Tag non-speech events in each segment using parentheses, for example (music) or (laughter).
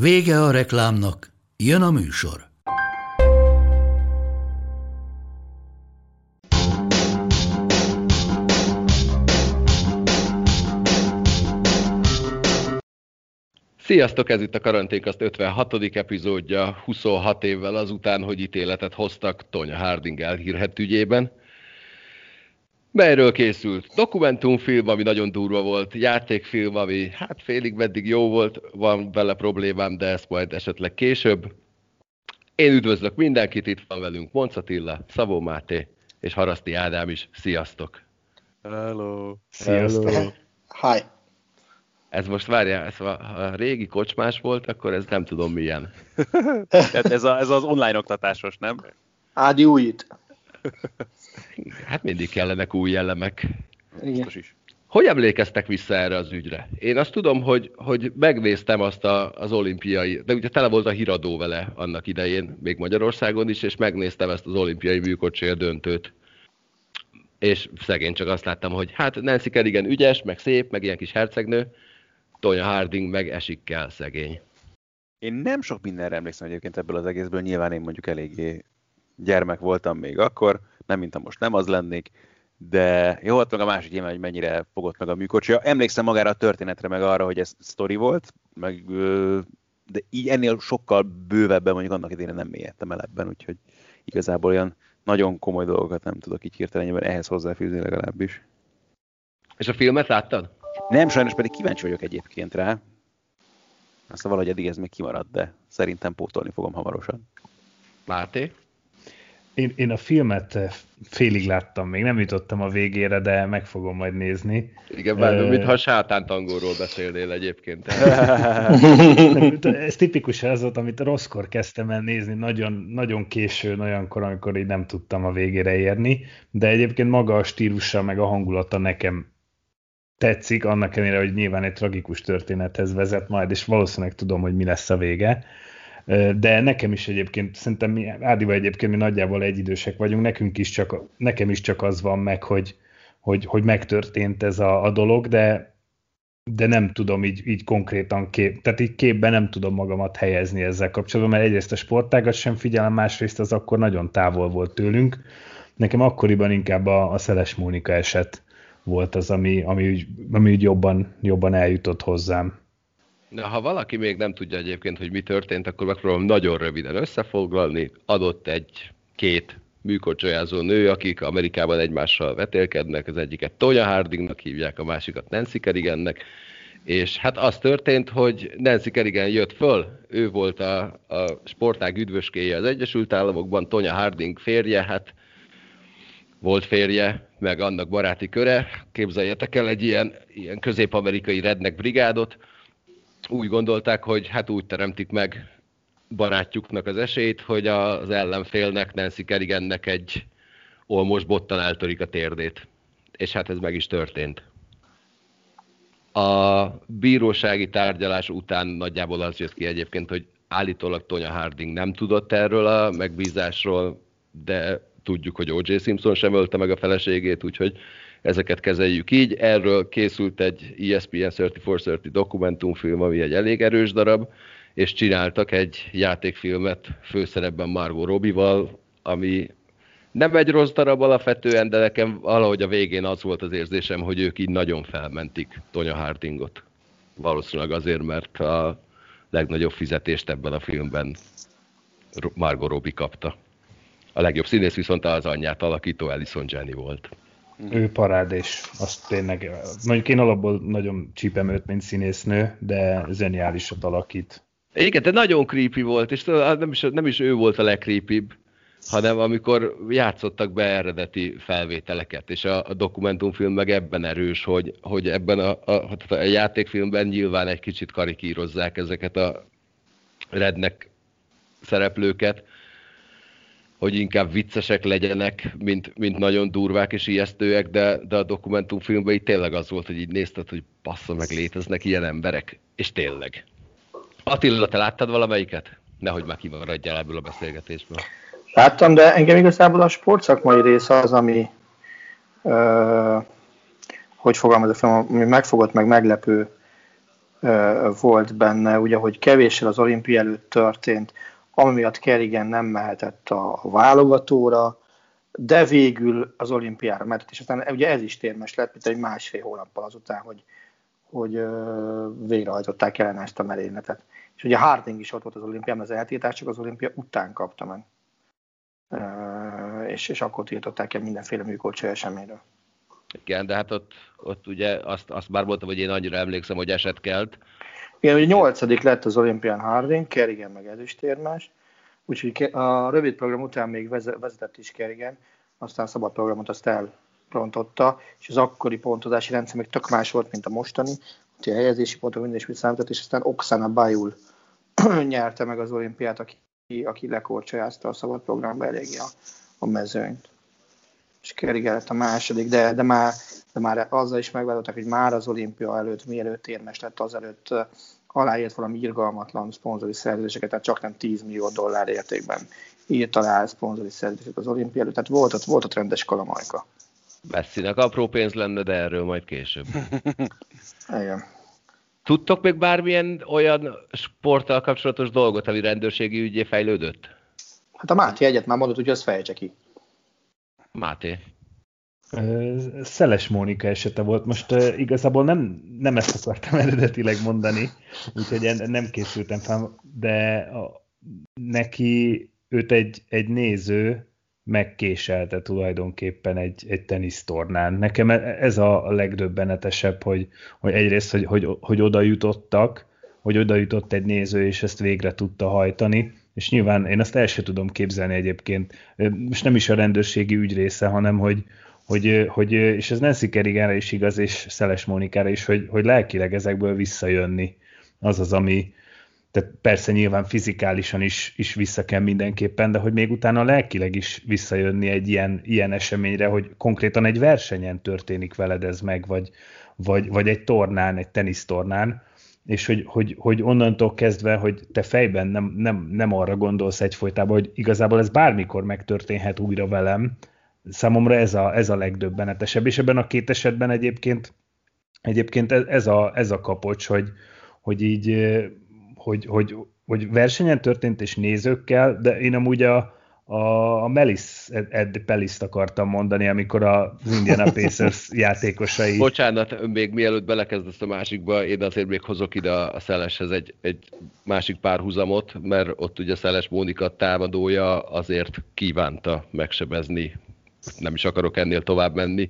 Vége a reklámnak, jön a műsor. Sziasztok, ez itt a Karanténkaszt 56. epizódja, 26 évvel azután, hogy ítéletet hoztak Tonya Harding elhírhet ügyében. Melyről készült? Dokumentumfilm, ami nagyon durva volt, játékfilm, ami hát félig meddig jó volt, van vele problémám, de ezt majd esetleg később. Én üdvözlök mindenkit, itt van velünk Monc Attila, Szabó Máté és Haraszti Ádám is. Sziasztok! Hello! Sziasztok! Hello. Hi! Ez most várjál, ez a, a régi kocsmás volt, akkor ez nem tudom milyen. (laughs) Tehát ez, a, ez az online oktatásos, nem? Ádi újít. (laughs) Hát mindig kellenek új jellemek. Igen. is. Hogy emlékeztek vissza erre az ügyre? Én azt tudom, hogy, hogy megnéztem azt a, az olimpiai, de ugye tele volt a híradó vele annak idején, még Magyarországon is, és megnéztem ezt az olimpiai műkocsér döntőt. És szegény csak azt láttam, hogy hát Nancy Kerrigan ügyes, meg szép, meg ilyen kis hercegnő, Tonya Harding meg esik kell, szegény. Én nem sok mindenre emlékszem egyébként ebből az egészből, nyilván én mondjuk eléggé gyermek voltam még akkor, nem mint ha most nem az lennék, de jó, hát meg a másik nyilván, hogy mennyire fogott meg a műkocsia. Emlékszem magára a történetre, meg arra, hogy ez sztori volt, meg, de így ennél sokkal bővebben mondjuk annak idején nem mélyedtem el ebben, úgyhogy igazából olyan nagyon komoly dolgokat nem tudok így hirtelenjében ehhez hozzáfűzni legalábbis. És a filmet láttad? Nem, sajnos pedig kíváncsi vagyok egyébként rá. Aztán valahogy eddig ez még kimaradt, de szerintem pótolni fogom hamarosan. Máté? Én, én a filmet félig láttam, még nem jutottam a végére, de meg fogom majd nézni. Igen, bár uh, mintha sátántangóról beszélnél egyébként. (laughs) (laughs) Ez tipikus az volt, amit rosszkor kezdtem el nézni, nagyon, nagyon későn, olyankor, amikor így nem tudtam a végére érni, de egyébként maga a stílusa, meg a hangulata nekem tetszik, annak ellenére, hogy nyilván egy tragikus történethez vezet majd, és valószínűleg tudom, hogy mi lesz a vége. De nekem is egyébként, szerintem mi, Ádival egyébként mi nagyjából egyidősek vagyunk, nekünk is csak, nekem is csak az van meg, hogy, hogy, hogy megtörtént ez a, a dolog, de, de nem tudom így, így konkrétan kép, tehát így képben nem tudom magamat helyezni ezzel kapcsolatban, mert egyrészt a sportágat sem figyelem, másrészt az akkor nagyon távol volt tőlünk. Nekem akkoriban inkább a, a Szeles Mónika eset volt az, ami, ami, úgy, ami úgy jobban, jobban eljutott hozzám. Na, ha valaki még nem tudja egyébként, hogy mi történt, akkor megpróbálom nagyon röviden összefoglalni. Adott egy két műkorcsolyázó nő, akik Amerikában egymással vetélkednek, az egyiket Tonya Hardingnak hívják, a másikat Nancy Kerrigannek, és hát az történt, hogy Nancy Kerrigan jött föl, ő volt a, a sportág üdvöskéje az Egyesült Államokban, Tonya Harding férje, hát volt férje, meg annak baráti köre. Képzeljetek el egy ilyen, ilyen közép-amerikai rednek brigádot. Úgy gondolták, hogy hát úgy teremtik meg barátjuknak az esélyt, hogy az ellenfélnek, Nancy Kerrigannek egy olmos bottan eltörik a térdét. És hát ez meg is történt. A bírósági tárgyalás után nagyjából az jött ki egyébként, hogy állítólag Tonya Harding nem tudott erről a megbízásról, de tudjuk, hogy O.J. Simpson sem ölte meg a feleségét, úgyhogy ezeket kezeljük így. Erről készült egy ESPN 3430 dokumentumfilm, ami egy elég erős darab, és csináltak egy játékfilmet főszerepben Margot Robbie-val, ami nem egy rossz darab alapvetően, de nekem valahogy a végén az volt az érzésem, hogy ők így nagyon felmentik Tonya Hardingot. Valószínűleg azért, mert a legnagyobb fizetést ebben a filmben Margot Robbie kapta. A legjobb színész viszont az anyját alakító Alison Jenny volt. Ő parád, és azt tényleg, mondjuk én alapból nagyon csípem őt, mint színésznő, de zseniálisat alakít. Igen, de nagyon creepy volt, és nem is, nem is ő volt a legcreepybb, hanem amikor játszottak be eredeti felvételeket, és a, a dokumentumfilm meg ebben erős, hogy, hogy ebben a, a, a játékfilmben nyilván egy kicsit karikírozzák ezeket a rednek szereplőket, hogy inkább viccesek legyenek, mint, mint nagyon durvák és ijesztőek, de, de a dokumentumfilmben így tényleg az volt, hogy így nézted, hogy passza meg léteznek ilyen emberek, és tényleg. Attila, te láttad valamelyiket? Nehogy már kimaradjál ebből a beszélgetésből. Láttam, de engem igazából a sportszakmai része az, ami ö, hogy fogalmazok, ami megfogott, meg meglepő ö, volt benne, ugye, hogy kevéssel az olimpia előtt történt, ami miatt nem mehetett a válogatóra, de végül az olimpiára mehetett, és aztán ugye ez is térmes lett, mint egy másfél hónappal azután, hogy, hogy végrehajtották ellen ezt a merényletet. És ugye Harding is ott volt az olimpián, az eltiltás csak az olimpia után kapta meg. És, és akkor tiltották el mindenféle műkolcsai eseményről. Igen, de hát ott, ott ugye azt, azt már mondtam, hogy én annyira emlékszem, hogy eset kelt, igen, ugye nyolcadik lett az olimpián Harding, Kerrigan meg ezüstérmás, úgyhogy a rövid program után még vezetett is Kerrigan, aztán szabad programot azt elrontotta, és az akkori pontozási rendszer még tök más volt, mint a mostani, úgyhogy a helyezési pontok minden is számított, és aztán Oksana Bajul (clears throat) nyerte meg az olimpiát, aki, aki lekorcsolyázta a szabad programba eléggé a, a mezőnyt. És Kerrigan lett a második, de, de már de már azzal is megváltották, hogy már az olimpia előtt, mielőtt érmes lett, azelőtt aláírt valami irgalmatlan szponzori szerződéseket, tehát csak nem 10 millió dollár értékben írt alá szponzori szerződéseket az olimpia előtt, tehát volt ott, volt ott rendes kalamajka. Messzinek apró pénz lenne, de erről majd később. (laughs) Igen. Tudtok még bármilyen olyan sporttal kapcsolatos dolgot, ami rendőrségi ügyé fejlődött? Hát a Máté egyet már mondott, hogy azt fejtse ki. Máté. Szeles Mónika esete volt. Most igazából nem, nem ezt akartam (laughs) eredetileg mondani, úgyhogy nem készültem fel, de a, neki őt egy, egy néző megkéselte tulajdonképpen egy, egy tenisztornán. Nekem e, ez a legdöbbenetesebb, hogy, hogy egyrészt, hogy, hogy, hogy oda jutottak, hogy oda jutott egy néző, és ezt végre tudta hajtani, és nyilván én ezt el sem tudom képzelni egyébként. Most nem is a rendőrségi ügy része, hanem hogy, hogy, hogy, és ez Nancy Kerriganra is igaz, és Szeles Mónikára is, hogy, hogy lelkileg ezekből visszajönni. Az az, ami, tehát persze nyilván fizikálisan is, is vissza kell mindenképpen, de hogy még utána lelkileg is visszajönni egy ilyen, ilyen eseményre, hogy konkrétan egy versenyen történik veled ez meg, vagy, vagy, vagy egy tornán, egy tenisztornán, és hogy, hogy, hogy onnantól kezdve, hogy te fejben nem, nem, nem arra gondolsz egyfolytában, hogy igazából ez bármikor megtörténhet újra velem, Számomra ez a, ez a legdöbbenetesebb, és ebben a két esetben egyébként, egyébként ez a, ez a kapocs, hogy, hogy így, hogy, hogy, hogy versenyen történt és nézőkkel, de én amúgy a, a, a Melis Ed Peliszt akartam mondani, amikor az Indiana Pacers (laughs) játékosai... Bocsánat, még mielőtt belekezdesz a másikba, én azért még hozok ide a Szeleshez egy, egy másik párhuzamot, mert ott ugye Szeles Mónika támadója azért kívánta megsebezni nem is akarok ennél tovább menni,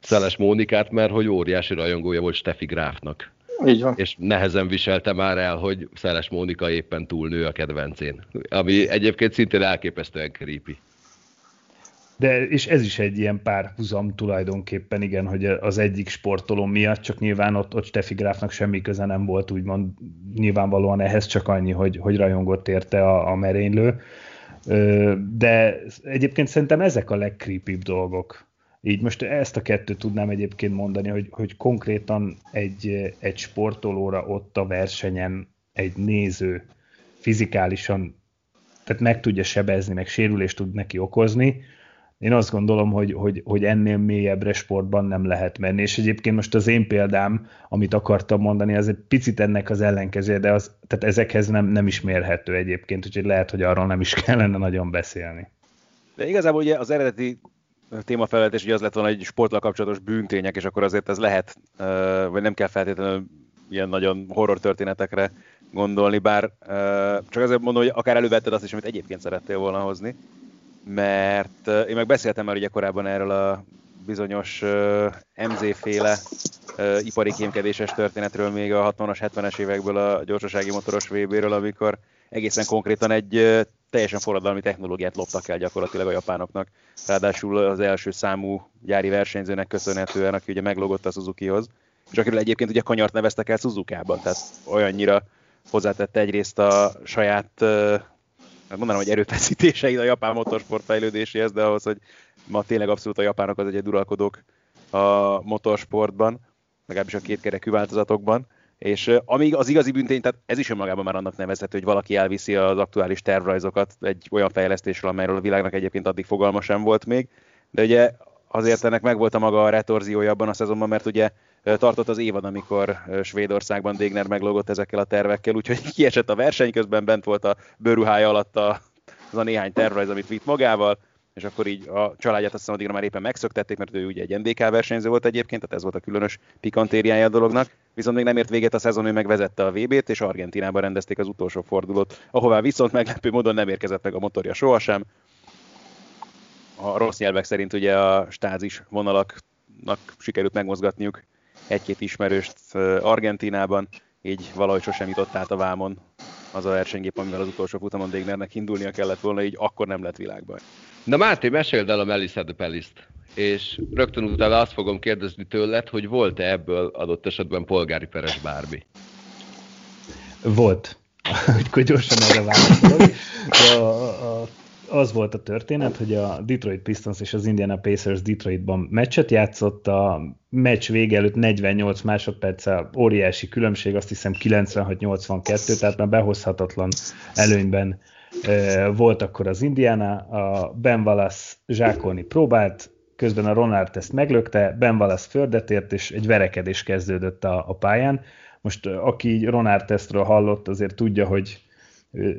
Szeles Mónikát, mert hogy óriási rajongója volt Steffi Gráfnak. Így van. És nehezen viselte már el, hogy Szeles Mónika éppen túlnő a kedvencén. Ami egyébként szintén elképesztően creepy. De, és ez is egy ilyen párhuzam tulajdonképpen, igen, hogy az egyik sportoló miatt, csak nyilván ott, ott Steffi Gráfnak semmi köze nem volt, úgymond nyilvánvalóan ehhez csak annyi, hogy, hogy rajongott érte a, a merénylő. De egyébként szerintem ezek a legcreepibb dolgok. Így most ezt a kettőt tudnám egyébként mondani, hogy, hogy konkrétan egy, egy sportolóra ott a versenyen egy néző fizikálisan tehát meg tudja sebezni, meg sérülést tud neki okozni, én azt gondolom, hogy, hogy, hogy ennél mélyebbre sportban nem lehet menni. És egyébként most az én példám, amit akartam mondani, az egy picit ennek az ellenkező, de az, tehát ezekhez nem, nem is mérhető egyébként, úgyhogy lehet, hogy arról nem is (laughs) kellene nagyon beszélni. De igazából ugye az eredeti témafelvetés ugye az lett volna egy sporttal kapcsolatos bűntények, és akkor azért ez lehet, vagy nem kell feltétlenül ilyen nagyon horror történetekre gondolni, bár csak azért mondom, hogy akár elővetted azt is, amit egyébként szerettél volna hozni mert én meg beszéltem már ugye korábban erről a bizonyos MZ-féle ipari kémkedéses történetről még a 60-as, 70-es évekből a gyorsasági motoros VB-ről, amikor egészen konkrétan egy teljesen forradalmi technológiát loptak el gyakorlatilag a japánoknak. Ráadásul az első számú gyári versenyzőnek köszönhetően, aki ugye meglogott a Suzukihoz, és akiről egyébként ugye kanyart neveztek el Suzukába, tehát olyannyira hozzátette egyrészt a saját, mondanám, hogy erőfeszítéseit a japán motorsport fejlődéséhez, de ahhoz, hogy ma tényleg abszolút a japánok az egy uralkodók a motorsportban, legalábbis a kétkerekű változatokban. És amíg az igazi büntény, tehát ez is önmagában már annak nevezhető, hogy valaki elviszi az aktuális tervrajzokat egy olyan fejlesztésről, amelyről a világnak egyébként addig fogalma sem volt még. De ugye azért ennek megvolt a maga a retorziója abban a szezonban, mert ugye tartott az évad, amikor Svédországban Dégner meglógott ezekkel a tervekkel, úgyhogy (laughs) kiesett a verseny, közben bent volt a bőruhája alatt a, az a néhány tervrajz, amit vitt magával, és akkor így a családját azt hiszem addigra már éppen megszöktették, mert ő ugye egy NDK versenyző volt egyébként, tehát ez volt a különös pikantériája a dolognak, viszont még nem ért véget a szezon, ő megvezette a VB-t, és Argentinában rendezték az utolsó fordulót, ahová viszont meglepő módon nem érkezett meg a motorja sohasem. A rossz nyelvek szerint ugye a stázis vonalaknak sikerült megmozgatniuk egy-két ismerőst Argentinában, így valahogy sosem jutott át a vámon az a versenygép, amivel az utolsó futamon Dégnernek indulnia kellett volna, így akkor nem lett világban. Na Máté, meséld el a Melissa de Peliszt, és rögtön utána azt fogom kérdezni tőled, hogy volt-e ebből adott esetben polgári peres bármi? Volt. (laughs) Hogy gyorsan erre válaszolok. A, a az volt a történet, hogy a Detroit Pistons és az Indiana Pacers Detroitban meccset játszott, a meccs vége előtt 48 másodperccel óriási különbség, azt hiszem 96-82, tehát már behozhatatlan előnyben volt akkor az Indiana, a Ben Wallace zsákolni próbált, közben a Ronald ezt meglökte, Ben Wallace földet ért, és egy verekedés kezdődött a, a pályán. Most aki Ronald tesztről hallott, azért tudja, hogy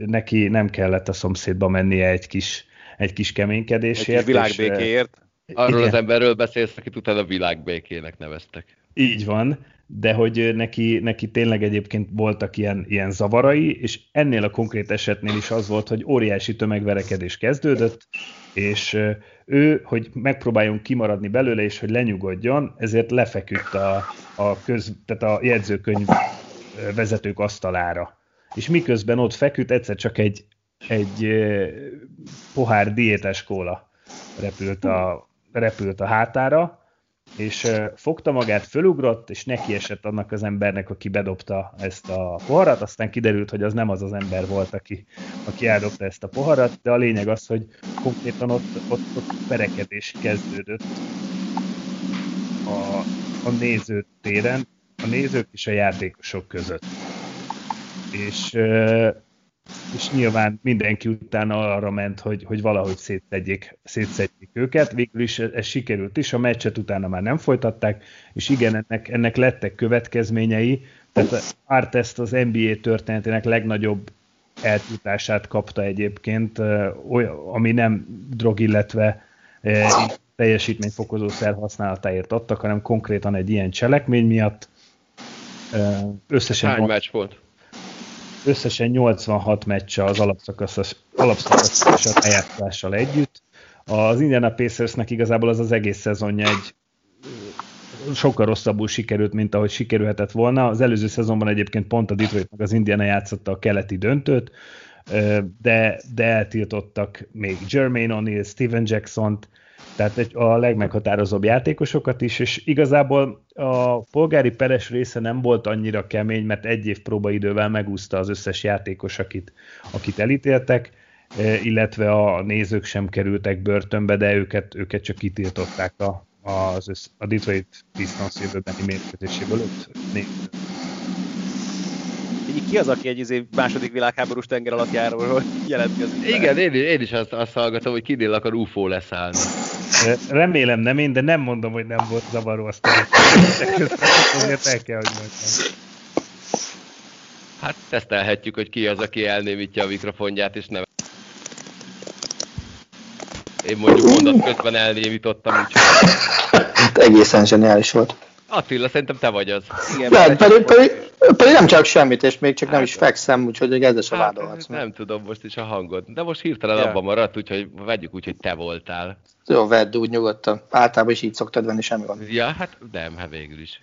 neki nem kellett a szomszédba mennie egy kis, egy kis keménykedésért. Egy kis világbékéért. Arról igen. az emberről beszélsz, akit utána világbékének neveztek. Így van, de hogy neki, neki tényleg egyébként voltak ilyen, ilyen zavarai, és ennél a konkrét esetnél is az volt, hogy óriási tömegverekedés kezdődött, és ő, hogy megpróbáljon kimaradni belőle, és hogy lenyugodjon, ezért lefeküdt a, a, köz, tehát a jegyzőkönyv vezetők asztalára és miközben ott feküdt, egyszer csak egy, egy pohár diétes kóla repült a, repült a hátára, és fogta magát, fölugrott, és neki esett annak az embernek, aki bedobta ezt a poharat, aztán kiderült, hogy az nem az az ember volt, aki, aki eldobta ezt a poharat, de a lényeg az, hogy konkrétan ott, ott, ott perekedés kezdődött a, a nézőtéren, a nézők és a játékosok között és, és nyilván mindenki utána arra ment, hogy, hogy valahogy szétszedjék, szétszedjék őket. Végül is ez sikerült is, a meccset utána már nem folytatták, és igen, ennek, ennek lettek következményei. Tehát Artest az NBA történetének legnagyobb eltútását kapta egyébként, ami nem drog, illetve teljesítményfokozószer használatáért adtak, hanem konkrétan egy ilyen cselekmény miatt. Összesen Hány meccs volt? Összesen 86 meccs az alapszakasz, alapszakasz és a eljátszással együtt. Az Indiana Pacersnek igazából az az egész szezonja egy sokkal rosszabbul sikerült, mint ahogy sikerülhetett volna. Az előző szezonban egyébként pont a Detroit meg az Indiana játszotta a keleti döntőt, de, de eltiltottak még Jermaine O'Neal, Steven Jackson-t, tehát egy, a legmeghatározóbb játékosokat is, és igazából a polgári peres része nem volt annyira kemény, mert egy év próbaidővel megúszta az összes játékos, akit, akit elítéltek, e, illetve a nézők sem kerültek börtönbe, de őket, őket csak kitiltották a, az a Detroit Pistons jövőbeni mérkőzéséből nézőt ki az, aki egy izé második világháborús tenger alatt járóról jelentkezik? Igen, én, én is azt, azt hallgatom, hogy kinél akar UFO leszállni. Remélem nem én, de nem mondom, hogy nem volt zavaró azt azért (laughs) el kell, hogy mondjam. Hát tesztelhetjük, hogy ki az, aki elnémítja a mikrofonját, és nem. Én mondjuk mondat közben elnémítottam, úgyhogy... Egészen zseniális volt. Attila, szerintem te vagy az. Igen, pedig, pedig, pedig, pedig, nem csak semmit, és még csak hát, nem is fekszem, úgyhogy ezzel sem hát, vádolhatsz. Nem tudom most is a hangod, de most hirtelen ja. abban maradt, úgyhogy vegyük úgy, hogy te voltál. Jó, vedd úgy nyugodtan. Általában is így szoktad venni, semmi van. Ja, hát nem, hát végül is.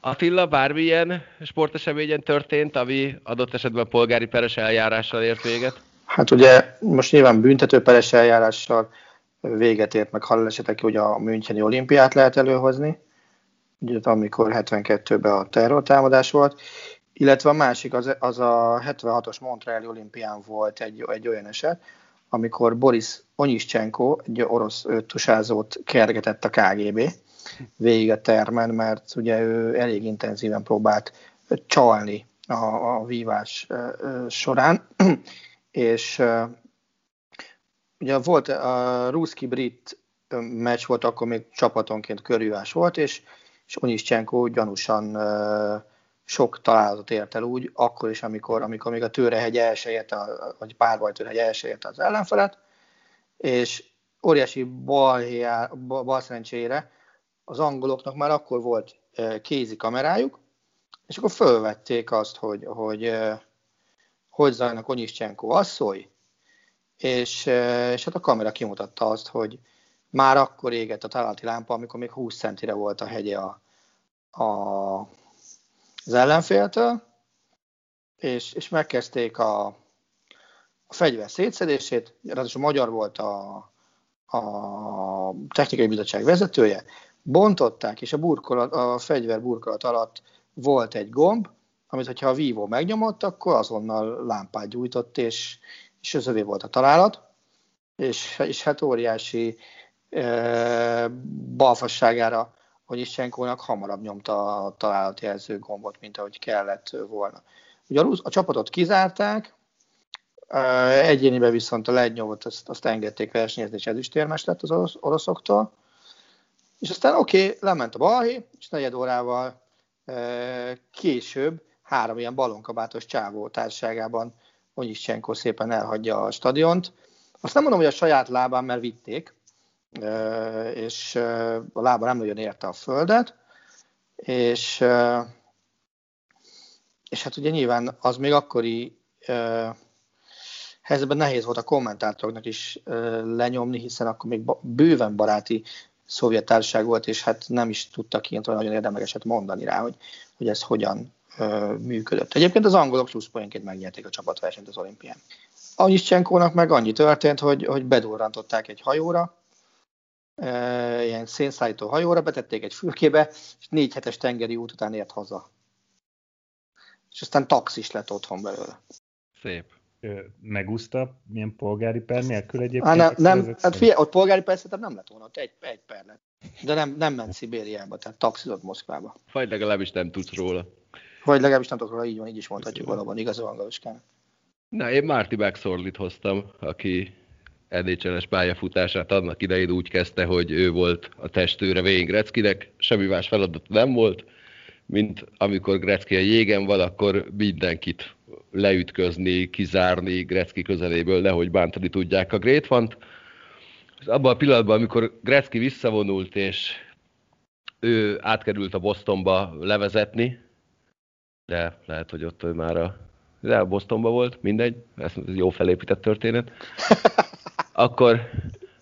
Attila, bármilyen sporteseményen történt, ami adott esetben polgári peres eljárással ért véget? Hát ugye most nyilván büntető peres eljárással véget ért meg halálesetek, hogy a Müncheni olimpiát lehet előhozni, ugye, amikor 72-ben a terrortámadás volt, illetve a másik az, az a 76-os Montreali olimpián volt egy, egy olyan eset, amikor Boris Onyischenko, egy orosz tusázót kergetett a KGB végig a termen, mert ugye ő elég intenzíven próbált csalni a, a vívás során, és ugye volt a ruszki-brit meccs volt, akkor még csapatonként körülvás volt, és, és Onyischenko gyanúsan sok találatot ért el úgy, akkor is, amikor, amikor még a Tőrehegy elsőjét, vagy párbaj Tőrehegy elsőjét az ellenfelet, és óriási bal, bal szerencsére az angoloknak már akkor volt kézi kamerájuk, és akkor fölvették azt, hogy hogy, hogy zajnak Onyischenko asszony, és, és hát a kamera kimutatta azt, hogy már akkor égett a találati lámpa, amikor még 20 centire volt a hegye a, a az ellenféltől, és, és megkezdték a, a fegyver szétszedését, ráadásul magyar volt a, a technikai bizottság vezetője, bontották, és a, burkolat, a fegyver burkolat alatt volt egy gomb, amit, hogyha a vívó megnyomott, akkor azonnal lámpát gyújtott, és, és az övé volt a találat, és, és hát óriási balfasságára hogy Istenkónak hamarabb nyomta a találatjelző gombot, mint ahogy kellett volna. Ugye a, a csapatot kizárták, egyéniben viszont a legnyomot azt, azt engedték versenyezni, és ezüstérmes lett az orosz, oroszoktól. És aztán oké, okay, lement a balhé, és negyed órával később három ilyen balonkabátos csávó társaságában Onyischenko szépen elhagyja a stadiont. Azt nem mondom, hogy a saját lábán, mert vitték, és a lába nem nagyon érte a földet, és, és hát ugye nyilván az még akkori helyzetben nehéz volt a kommentátoroknak is lenyomni, hiszen akkor még bőven baráti szovjet társaság volt, és hát nem is tudtak ilyen nagyon érdemeset mondani rá, hogy, hogy ez hogyan működött. Egyébként az angolok pluszpoénként megnyerték a csapatversenyt az olimpián. Anyischenkonak meg annyi történt, hogy, hogy bedurrantották egy hajóra, ilyen szénszállító hajóra, betették egy fülkébe, és négy hetes tengeri út után ért haza. És aztán taxis lett otthon belőle. Szép. Megúszta milyen polgári per nélkül egyébként? Há, nem, nem hát figyelj, ott polgári per szerintem nem lett volna, ott egy, egy per lett. De nem, nem ment Szibériába, tehát taxizott Moszkvába. Vagy legalábbis nem tudsz róla. Vagy legalábbis nem tudok róla, így van, így is mondhatjuk valóban, igaz van Galuskán. Na, én Marty McSorlit hoztam, aki nhl pályafutását annak idején úgy kezdte, hogy ő volt a testőre Wayne Gretzkynek, semmi más feladat nem volt, mint amikor Gretzky a jégen van, akkor mindenkit leütközni, kizárni Gretzky közeléből, nehogy bántani tudják a Great Font. Abban a pillanatban, amikor Gretzky visszavonult, és ő átkerült a Bostonba levezetni, de lehet, hogy ott ő már a, de Bostonba volt, mindegy, ez jó felépített történet. (laughs) akkor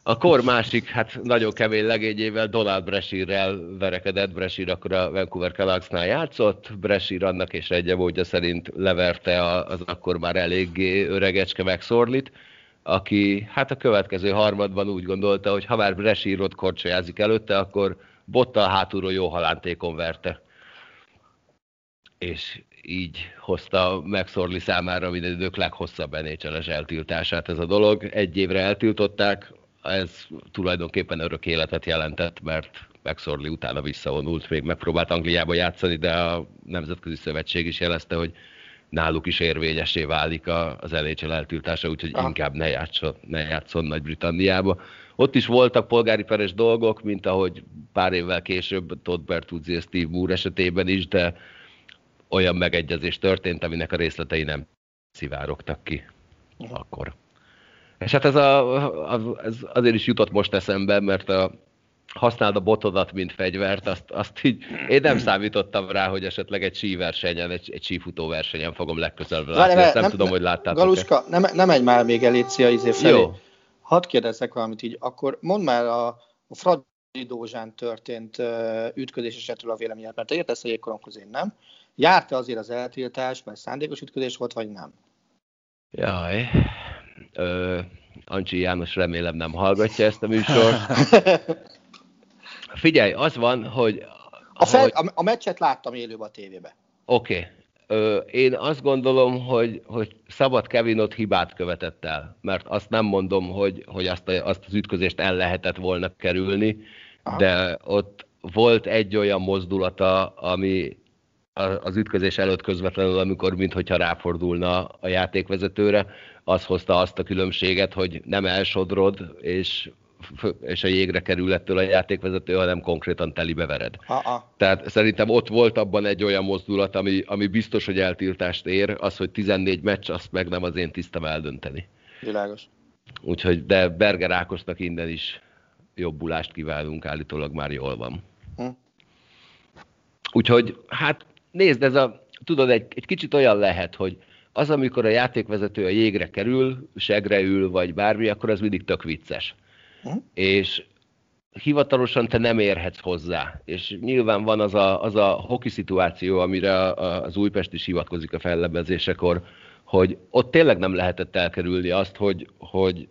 a kor másik, hát nagyon kemény legényével Donald Brashearrel verekedett, Brashear akkor a Vancouver Canucksnál játszott, Brashear annak és egy módja szerint leverte az akkor már eléggé öregecske megszorlit, aki hát a következő harmadban úgy gondolta, hogy ha már Brashear ott korcsolyázik előtte, akkor bottal hátulról jó halántékon verte. És így hozta megszorli számára minden idők leghosszabb nhl eltiltását ez a dolog. Egy évre eltiltották, ez tulajdonképpen örök életet jelentett, mert megszorli utána visszavonult, még megpróbált Angliába játszani, de a Nemzetközi Szövetség is jelezte, hogy náluk is érvényesé válik az NHL eltiltása, úgyhogy ah. inkább ne játszon, ne játszon Nagy-Britanniába. Ott is voltak polgári peres dolgok, mint ahogy pár évvel később Todd Bertuzzi és Steve Moore esetében is, de olyan megegyezés történt, aminek a részletei nem szivárogtak ki uh-huh. akkor. És hát ez, a, a, ez azért is jutott most eszembe, mert a, használd a botodat, mint fegyvert, azt, azt így, én nem számítottam rá, hogy esetleg egy síversenyen, egy, egy sífutó versenyen fogom legközelebb látni. Várj, nem, nem tudom, hogy láttátok Galuska, nem, nem egy már még Elícia izé felé. Jó. Hadd kérdezzek valamit így, akkor mondd már a, a Fradi Dózsán történt uh, ütközés esetről a véleményet, mert te értesz a jégkoromhoz, én nem. Járt-e azért az eltiltás, mert szándékos ütközés volt, vagy nem? Jaj, Ö, Ancsi János remélem nem hallgatja ezt a műsort. (laughs) Figyelj, az van, hogy... A, fel, hogy... a, a meccset láttam élőben a tévébe. Oké. Ö, én azt gondolom, hogy, hogy szabad Kevin ott hibát követett el, mert azt nem mondom, hogy, hogy azt, a, azt az ütközést el lehetett volna kerülni, Aha. de ott volt egy olyan mozdulata, ami az ütközés előtt közvetlenül, amikor mintha ráfordulna a játékvezetőre, az hozta azt a különbséget, hogy nem elsodrod, és és a jégre kerül ettől a játékvezető, hanem konkrétan telibe vered. Ha-ha. Tehát szerintem ott volt abban egy olyan mozdulat, ami, ami biztos, hogy eltiltást ér, az, hogy 14 meccs, azt meg nem az én tisztem eldönteni. Világos. Úgyhogy, de Berger Ákosnak innen is jobbulást kívánunk, állítólag már jól van. Hm. Úgyhogy, hát nézd, ez a, tudod, egy, egy kicsit olyan lehet, hogy az, amikor a játékvezető a jégre kerül, segre ül, vagy bármi, akkor az mindig tök vicces. Uh-huh. És hivatalosan te nem érhetsz hozzá. És nyilván van az a, az a hoki szituáció, amire az Újpest is hivatkozik a fellebezésekor, hogy ott tényleg nem lehetett elkerülni azt, hogy, hogy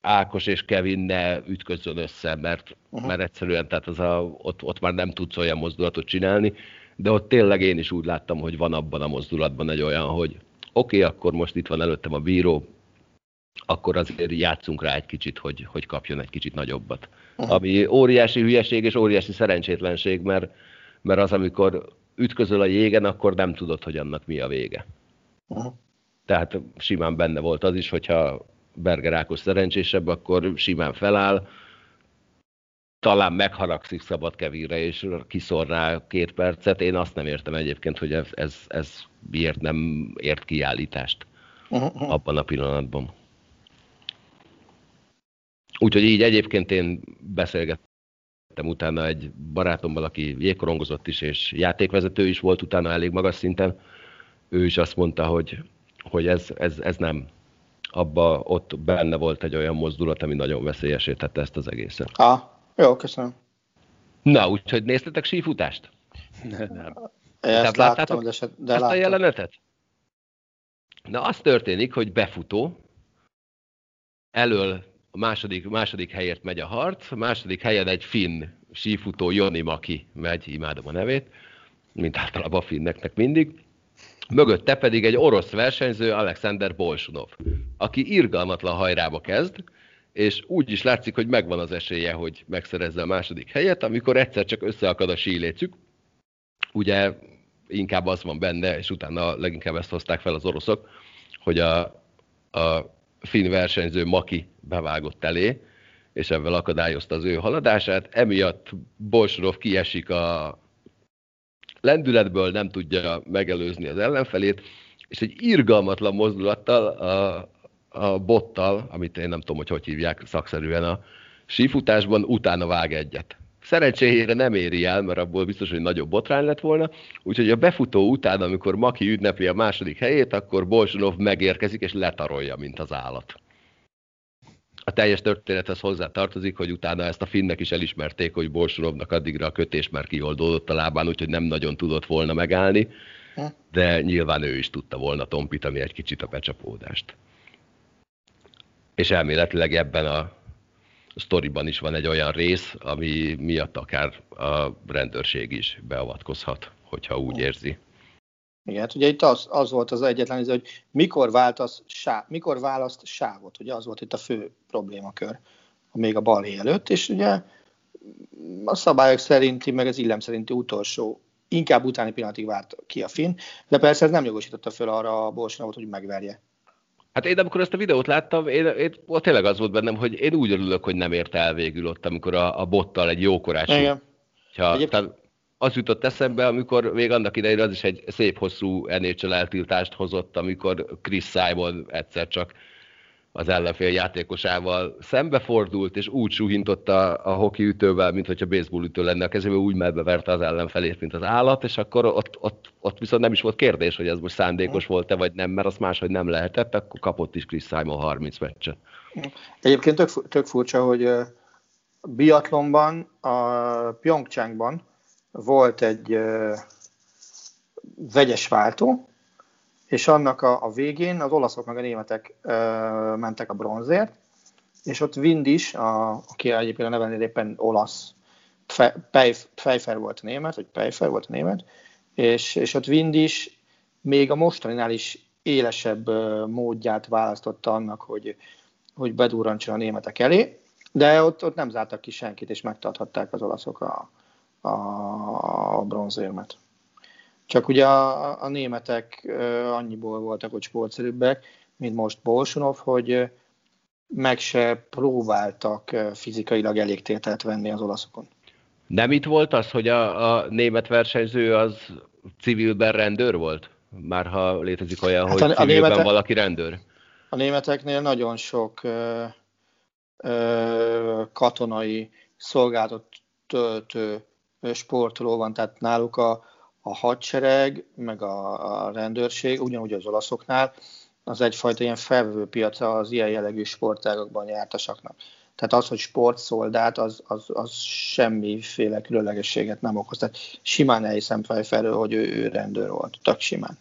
Ákos és Kevin ne ütközzön össze, mert, uh-huh. mert egyszerűen tehát az a, ott, ott már nem tudsz olyan mozdulatot csinálni, de ott tényleg én is úgy láttam, hogy van abban a mozdulatban egy olyan, hogy oké, okay, akkor most itt van előttem a bíró, akkor azért játszunk rá egy kicsit, hogy, hogy kapjon egy kicsit nagyobbat. Ami óriási hülyeség és óriási szerencsétlenség, mert, mert az, amikor ütközöl a jégen, akkor nem tudod, hogy annak mi a vége. Uh-huh. Tehát simán benne volt az is, hogyha Berger Ákos szerencsésebb, akkor simán feláll, talán megharagszik szabad kevére, és kiszorná két percet. Én azt nem értem egyébként, hogy ez, ez, ez miért nem ért kiállítást uh-huh. abban a pillanatban. Úgyhogy így egyébként én beszélgettem utána egy barátommal, aki jégkorongozott is, és játékvezető is volt utána elég magas szinten. Ő is azt mondta, hogy, hogy ez, ez, ez nem. Abba ott benne volt egy olyan mozdulat, ami nagyon veszélyesítette ezt az egészet. Ah, jó, köszönöm. Na, úgyhogy néztetek sífutást? Nem. Ezt láttam, de, se, de ezt a jelenetet? Na, az történik, hogy befutó, elől a második, második helyért megy a harc, a második helyen egy finn sífutó Joni Maki megy, imádom a nevét, mint általában a finneknek mindig. Mögötte pedig egy orosz versenyző, Alexander Bolsunov, aki irgalmatlan hajrába kezd, és úgy is látszik, hogy megvan az esélye, hogy megszerezze a második helyet, amikor egyszer csak összeakad a sílécük. Ugye inkább az van benne, és utána leginkább ezt hozták fel az oroszok, hogy a, a finn versenyző Maki bevágott elé, és ebben akadályozta az ő haladását. Emiatt Bolsorov kiesik a lendületből, nem tudja megelőzni az ellenfelét, és egy irgalmatlan mozdulattal a, a bottal, amit én nem tudom, hogy hogy hívják szakszerűen a sífutásban, utána vág egyet. Szerencsére nem éri el, mert abból biztos, hogy nagyobb botrány lett volna. Úgyhogy a befutó után, amikor Maki ünnepli a második helyét, akkor Bolsonov megérkezik és letarolja, mint az állat. A teljes történethez hozzá tartozik, hogy utána ezt a finnek is elismerték, hogy Bolsonovnak addigra a kötés már kioldódott a lábán, úgyhogy nem nagyon tudott volna megállni, de nyilván ő is tudta volna tompítani egy kicsit a becsapódást. És elméletileg ebben a sztoriban is van egy olyan rész, ami miatt akár a rendőrség is beavatkozhat, hogyha úgy érzi. Igen, hát ugye itt az, az volt az egyetlen, hogy mikor, váltasz, sáv, mikor választ sávot, ugye az volt itt a fő problémakör, még a balhé előtt, és ugye a szabályok szerinti, meg az illem szerinti utolsó, inkább utáni pillanatig várt ki a finn, de persze ez nem jogosította föl arra a Bolsonavot, hogy megverje. Hát én amikor ezt a videót láttam, én, én, ott tényleg az volt bennem, hogy én úgy örülök, hogy nem érte el végül ott, amikor a, a bottal egy jókorású. Igen. Ha, tehát az jutott eszembe, amikor még annak idején az is egy szép hosszú NHL eltiltást hozott, amikor Chris Simon egyszer csak az ellenfél játékosával szembefordult, és úgy suhintotta a hoki ütővel, mint hogyha baseball ütő lenne a kezébe, úgy melbeverte az ellenfelét, mint az állat, és akkor ott, ott, ott viszont nem is volt kérdés, hogy ez most szándékos volt-e, vagy nem, mert az máshogy nem lehetett, akkor kapott is Chris Simon 30 meccset. Egyébként tök, tök furcsa, hogy biatlonban, a Pyeongchangban volt egy vegyes váltó, és annak a, a végén az olaszok meg a németek ö, mentek a bronzért, és ott Windis, a, aki egyébként a nevenél éppen olasz, Pfeiffer volt német, vagy Pfeiffer volt német, és, és ott Windis még a mostaninál is élesebb módját választotta annak, hogy, hogy bedurrancson a németek elé, de ott, ott nem zártak ki senkit, és megtarthatták az olaszok a, a bronzérmet. Csak ugye a, a németek annyiból voltak, hogy sportszerűbbek, mint most Bolsunov, hogy meg se próbáltak fizikailag elégtételt venni az olaszokon. Nem itt volt az, hogy a, a német versenyző az civilben rendőr volt? Már ha létezik olyan, hát hogy a, civilben a némete, valaki rendőr? A németeknél nagyon sok ö, ö, katonai szolgálatot töltő sportoló van, tehát náluk a, a hadsereg, meg a, a rendőrség, ugyanúgy az olaszoknál, az egyfajta ilyen felvevő piaca az ilyen jellegű sportágokban jártasaknak. Tehát az, hogy sportszoldát, az, az, az semmiféle különlegességet nem okoz. Tehát simán elhiszem felfelől, hogy ő, ő rendőr volt, tak simán.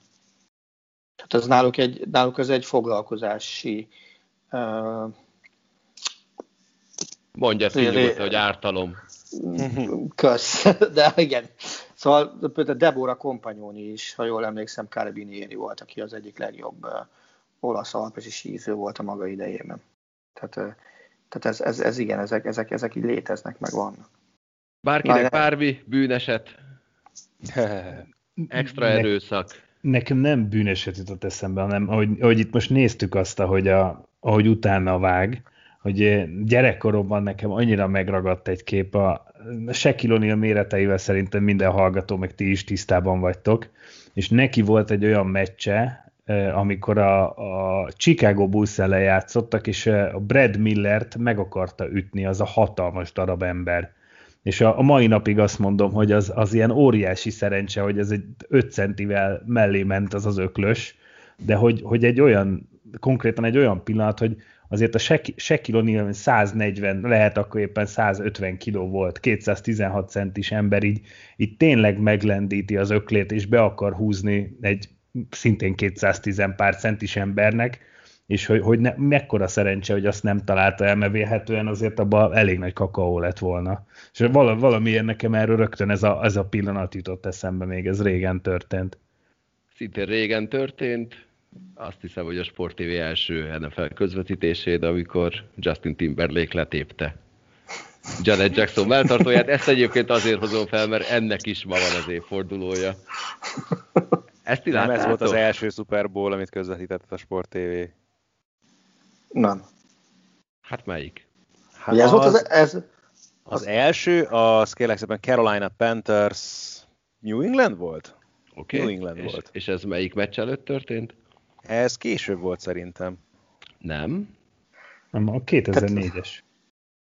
Tehát az náluk, egy, náluk az egy foglalkozási uh, Mondja ezt így, hogy ártalom. Kösz, (laughs) de igen. Szóval például Deborah Kompanyoni is, ha jól emlékszem, Carabinieri volt, aki az egyik legjobb uh, olasz alpesi síző volt a maga idejében. Tehát, uh, tehát ez, ez, ez, igen, ezek, ezek, ezek így léteznek, meg vannak. Bárkinek Na, bármi bűneset, (laughs) extra erőszak. Nekem nem bűneset jutott eszembe, hanem ahogy, ahogy itt most néztük azt, ahogy, a, ahogy utána vág, hogy gyerekkoromban nekem annyira megragadt egy kép, a Shaquille méreteivel szerintem minden hallgató, meg ti is tisztában vagytok, és neki volt egy olyan meccse, amikor a, a Chicago Bulls ellen játszottak, és a Brad Millert meg akarta ütni, az a hatalmas darab ember. És a, a mai napig azt mondom, hogy az, az ilyen óriási szerencse, hogy ez egy 5 centivel mellé ment az az öklös, de hogy, hogy egy olyan, konkrétan egy olyan pillanat, hogy azért a Shaquille 140, lehet akkor éppen 150 kiló volt, 216 centis ember, így, így tényleg meglendíti az öklét, és be akar húzni egy szintén 210 pár centis embernek, és hogy, hogy ne, mekkora szerencse, hogy azt nem találta el, mert vélhetően azért abban elég nagy kakaó lett volna. És vala, valamiért nekem erről rögtön ez a, ez a pillanat jutott eszembe, még ez régen történt. Szinte régen történt, azt hiszem, hogy a Sport TV első NFL közvetítését, amikor Justin Timberlake letépte Janet Jackson melltartóját. Ezt egyébként azért hozom fel, mert ennek is ma van az évfordulója. Ezt Nem ez volt az első Super Bowl, amit közvetített a Sport TV. Nem. Hát melyik? Hát az, ez volt az, ez, az, az első, az kérlek szépen Carolina Panthers New England volt? Oké, okay. New England és, volt. És ez melyik meccs előtt történt? Ez később volt szerintem. Nem. Nem, a 2004-es.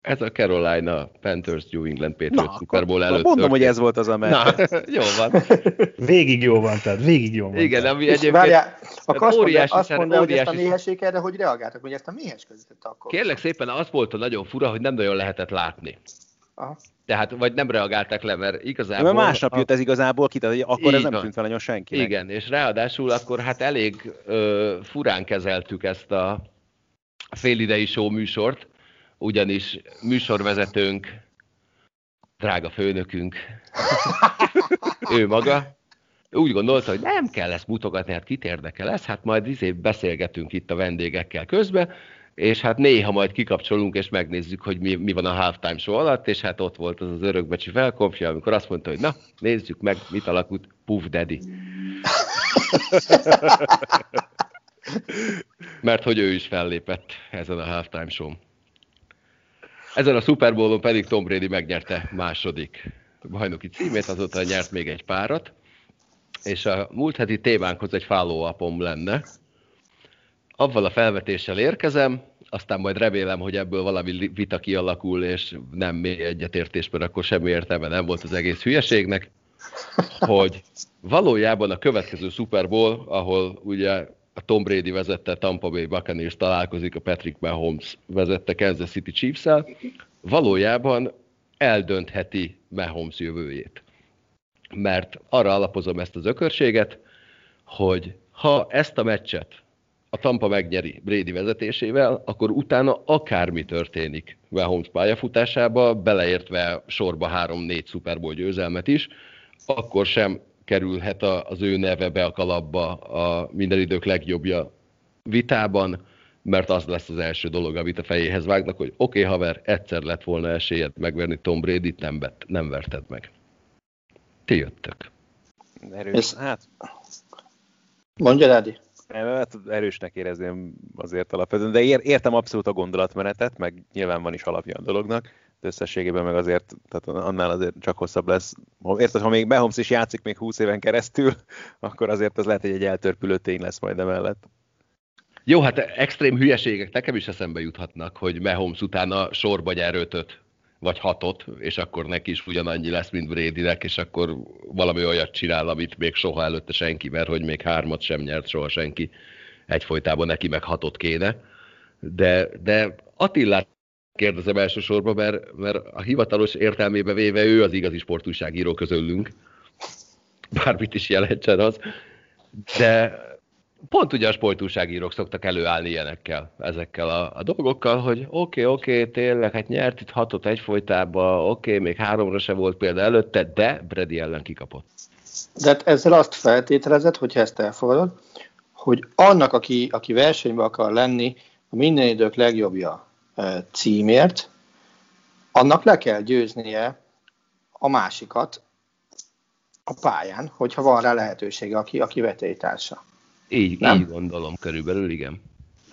Ez a Carolina Panthers New England Patriots Super Bowl előtt. Mondom, történt. hogy ez volt az a meccs. Na, (laughs) jó van. (laughs) Végig jó van, tehát végig jó van. Igen, ami egyébként... Várjál, akkor azt óriási, azt mondja, hogy ezt a méhességerre hogy reagáltak, hogy ezt a méhes közvetett akkor. Kérlek szépen, az volt a nagyon fura, hogy nem nagyon lehetett látni. Aha. Tehát, vagy nem reagálták le, mert igazából... Mert másnap jött ez igazából ki, tehát akkor ez nem tűnt fel nagyon senki. Igen, és ráadásul akkor hát elég ö, furán kezeltük ezt a félidei show műsort, ugyanis műsorvezetőnk, drága főnökünk, (laughs) ő maga, úgy gondolta, hogy nem kell ezt mutogatni, hát kit érdekel ez, hát majd izé beszélgetünk itt a vendégekkel közben, és hát néha majd kikapcsolunk, és megnézzük, hogy mi, mi van a halftime show alatt, és hát ott volt az az örökbecsi felkonfja, amikor azt mondta, hogy na, nézzük meg, mit alakult Puff Daddy. (laughs) Mert hogy ő is fellépett ezen a halftime show ezen a Super Bowl-on pedig Tom Brady megnyerte második bajnoki címét, azóta nyert még egy párat, és a múlt heti témánkhoz egy follow lenne. Avval a felvetéssel érkezem, aztán majd remélem, hogy ebből valami vita kialakul, és nem mély egyetértés, mert akkor semmi értelme nem volt az egész hülyeségnek, hogy valójában a következő Super Bowl, ahol ugye a Tom Brady vezette Tampa Bay Buccaneers találkozik a Patrick Mahomes vezette Kansas City chiefs valójában eldöntheti Mahomes jövőjét. Mert arra alapozom ezt az ökörséget, hogy ha ezt a meccset a Tampa megnyeri Brady vezetésével, akkor utána akármi történik Mahomes pályafutásába, beleértve sorba három-négy Super Bowl győzelmet is, akkor sem kerülhet az ő neve be a kalapba a minden idők legjobbja vitában, mert az lesz az első dolog, amit a fejéhez vágnak, hogy oké, okay, haver, egyszer lett volna esélyed megverni Tom Brady-t, nem, bet, nem verted meg. Ti jöttök. Erős, Ez... hát... Mondja, Adi. Hát erősnek érezném azért alapvetően, de értem abszolút a gondolatmenetet, meg nyilván van is alapja a dolognak, de összességében meg azért, tehát annál azért csak hosszabb lesz. Érted, ha még Behoms is játszik még 20 éven keresztül, (laughs) akkor azért az lehet, hogy egy eltörpülő tény lesz majd emellett. Jó, hát extrém hülyeségek nekem is eszembe juthatnak, hogy Mahomes utána sorba ötöt, vagy hatot, és akkor neki is ugyanannyi lesz, mint Bradynek, és akkor valami olyat csinál, amit még soha előtte senki, mert hogy még hármat sem nyert soha senki. Egyfolytában neki meg hatot kéne. De, de Attillát kérdezem elsősorban, mert, mert a hivatalos értelmébe véve ő az igazi sportúságíró közöllünk. Bármit is jelentsen az. De pont ugye a sportúságírók szoktak előállni ilyenekkel, ezekkel a, a dolgokkal, hogy oké, okay, oké, okay, tényleg, hát nyert itt hatot egyfolytában, oké, okay, még háromra se volt példa előtte, de Brady ellen kikapott. De hát ezzel azt feltételezed, hogyha ezt elfogadod, hogy annak, aki, aki versenyben akar lenni, a minden idők legjobbja címért, annak le kell győznie a másikat a pályán, hogyha van rá lehetősége, aki, aki vetélytársa. Így, nem? így gondolom körülbelül, igen.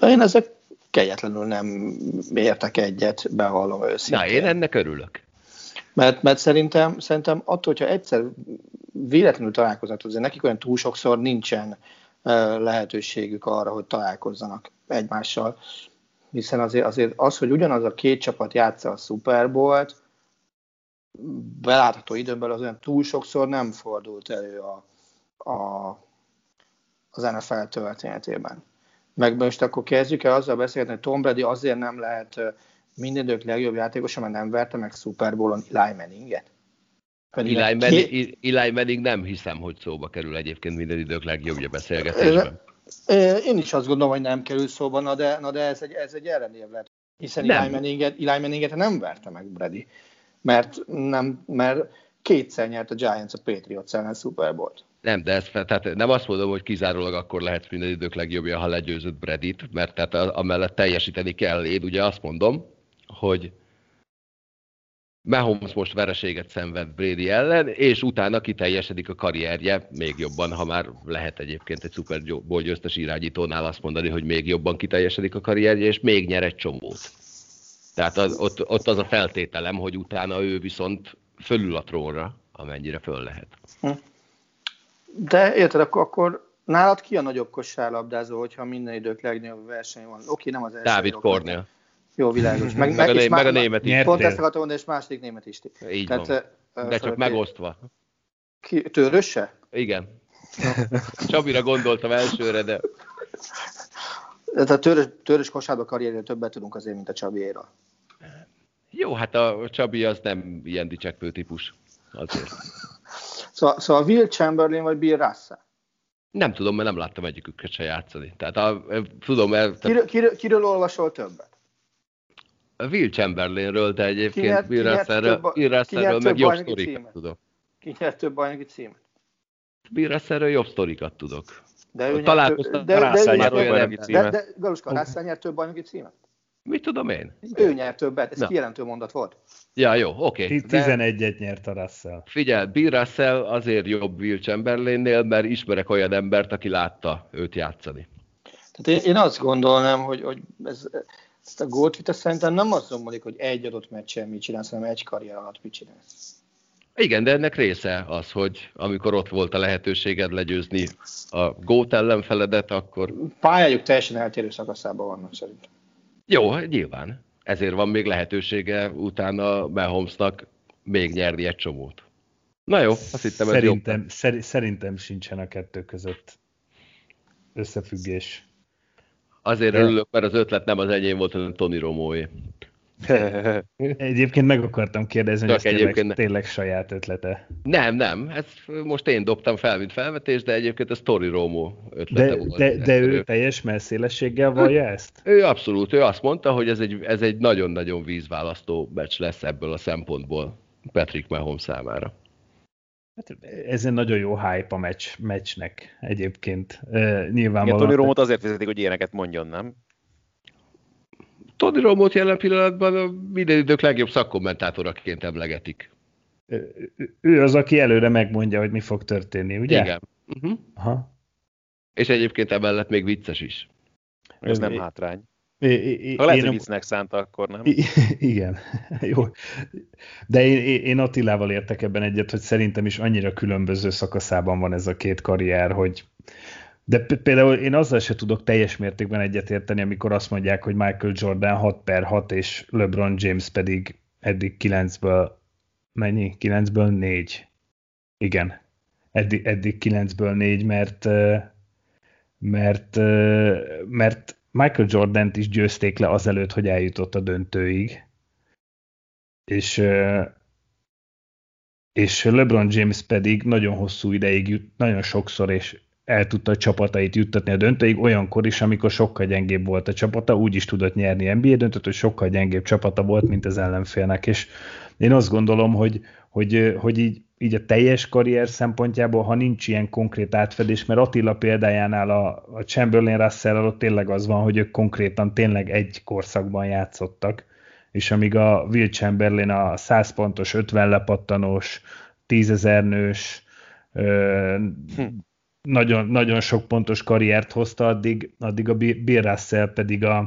Én ezek kegyetlenül nem értek egyet, bevallom őszintén. Na, én ennek örülök. Mert, mert szerintem, szerintem attól, hogyha egyszer véletlenül találkozott, azért nekik olyan túl sokszor nincsen lehetőségük arra, hogy találkozzanak egymással. Hiszen azért, azért az, hogy ugyanaz a két csapat játsza a Super Bowl-t, belátható időben az olyan túl sokszor nem fordult elő a, a az NFL történetében. Meg most akkor kezdjük el azzal beszélgetni, hogy Tom Brady azért nem lehet minden idők legjobb játékosa, mert nem verte meg Super Bowl-on Eli Manninget. Eli, Manning, Eli Manning nem hiszem, hogy szóba kerül egyébként minden idők legjobbja beszélgetésben. Én is azt gondolom, hogy nem kerül szóba, na de, na de ez egy, ez egy ellenév lett. Hiszen nem. Eli Manninget, Eli Manninget nem verte meg Brady, mert, nem, mert kétszer nyert a Giants a Patriots ellen Super Bowl-t. Nem, de ez, tehát nem azt mondom, hogy kizárólag akkor lehet minden idők legjobbja, ha legyőzött Bredit, mert tehát amellett teljesíteni kell. Én ugye azt mondom, hogy Mahomes most vereséget szenved Brady ellen, és utána kiteljesedik a karrierje még jobban, ha már lehet egyébként egy Super Bowl győztes irányítónál azt mondani, hogy még jobban kiteljesedik a karrierje, és még nyer egy csomót. Tehát az, ott, ott az a feltételem, hogy utána ő viszont fölül a trónra, amennyire föl lehet. Hm. De érted, akkor, akkor nálad ki a nagyobb kosárlabdázó, hogyha minden idők legnagyobb verseny van? Oké, nem az első. Dávid Kornél. Jó, világos. Meg, meg, meg, a, meg a német is. Pont ezt akartam mondani, és második német is. Így Tehát, van. De csak megosztva. Ki, törösse? Igen. Csabira gondoltam elsőre, de... Tehát a törös, törös kosárba karrierje többet tudunk azért, mint a Csabiéra. Jó, hát a Csabi az nem ilyen dicsekvő típus. Azért. Szóval, szóval Will Chamberlain vagy Bill Russell? Nem tudom, mert nem láttam egyiküket se játszani. Tehát a, tudom, el, kiről, kiről, kiről olvasol többet? Will Chamberlainről, de egyébként nyert, Bill Russellről, meg jobb sztorikat tudok. Ki nyert több bajnoki címet? Bill Russellről jobb sztorikat tudok. De ő Találkoztam, de, de, de, de, de, de, de, nyert több bajnoki címet? Mit tudom én? Ő nyert többet, ez Na. kijelentő mondat volt. Ja, jó, oké. Okay. 11-et nyert a Russell. Figyelj, Bill Russell azért jobb Will Chamberlainnél, mert ismerek olyan embert, aki látta őt játszani. Tehát én, én azt gondolnám, hogy, hogy ez, ezt a gólt szerintem nem azon múlik, hogy egy adott meccsen mit csinálsz, hanem egy karrier alatt mit csinálsz. Igen, de ennek része az, hogy amikor ott volt a lehetőséged legyőzni a gót ellenfeledet, akkor... Pályájuk teljesen eltérő szakaszában vannak szerintem. Jó, nyilván. Ezért van még lehetősége utána Mahomesnak még nyerni egy csomót. Na jó, azt hittem szerintem, ez szer- szerintem sincsen a kettő között összefüggés. Azért De... örülök, mert az ötlet nem az enyém volt, hanem Tony Romóé. (laughs) Egyébként meg akartam kérdezni, hogy ez tényleg, tényleg saját ötlete. Nem, nem, ez most én dobtam fel, mint felvetés, de egyébként a Story Romo ötlete de, volt. De, de ő teljes messzélességgel vallja ezt? Ő abszolút, ő azt mondta, hogy ez egy, ez egy nagyon-nagyon vízválasztó meccs lesz ebből a szempontból Patrick Mahomes számára. Hát ez egy nagyon jó hype a meccs, meccsnek egyébként. Uh, nyilvánvalóan. Igen, Tony Romot azért fizetik, hogy ilyeneket mondjon, nem? Tony Romot jelen pillanatban a minden idők legjobb szakkommentátoraként emlegetik. Ő, ő az, aki előre megmondja, hogy mi fog történni, ugye? Igen. Uh-huh. Aha. És egyébként emellett még vicces is. Ez nem hátrány. É, é, ha lehet, hogy viccnek szánta, akkor nem. (laughs) Igen, (laughs) jó. De én, én Attilával értek ebben egyet, hogy szerintem is annyira különböző szakaszában van ez a két karrier, hogy de például én azzal se tudok teljes mértékben egyetérteni, amikor azt mondják, hogy Michael Jordan 6 per 6, és LeBron James pedig eddig 9-ből mennyi? 9-ből 4. Igen. Eddig, eddig 9-ből 4, mert mert, mert Michael Jordan-t is győzték le azelőtt, hogy eljutott a döntőig. És, és LeBron James pedig nagyon hosszú ideig, jut, nagyon sokszor és el tudta a csapatait juttatni a döntőig, olyankor is, amikor sokkal gyengébb volt a csapata, úgy is tudott nyerni NBA döntőt, hogy sokkal gyengébb csapata volt, mint az ellenfélnek, és én azt gondolom, hogy, hogy, hogy így így a teljes karrier szempontjából, ha nincs ilyen konkrét átfedés, mert Attila példájánál a, a Chamberlain russell ott tényleg az van, hogy ők konkrétan tényleg egy korszakban játszottak, és amíg a Will Chamberlain a 100 pontos, 50 lepattanós, 10 ezer nős, hm. Nagyon, nagyon sok pontos karriert hozta, addig, addig a Bill Russell pedig a,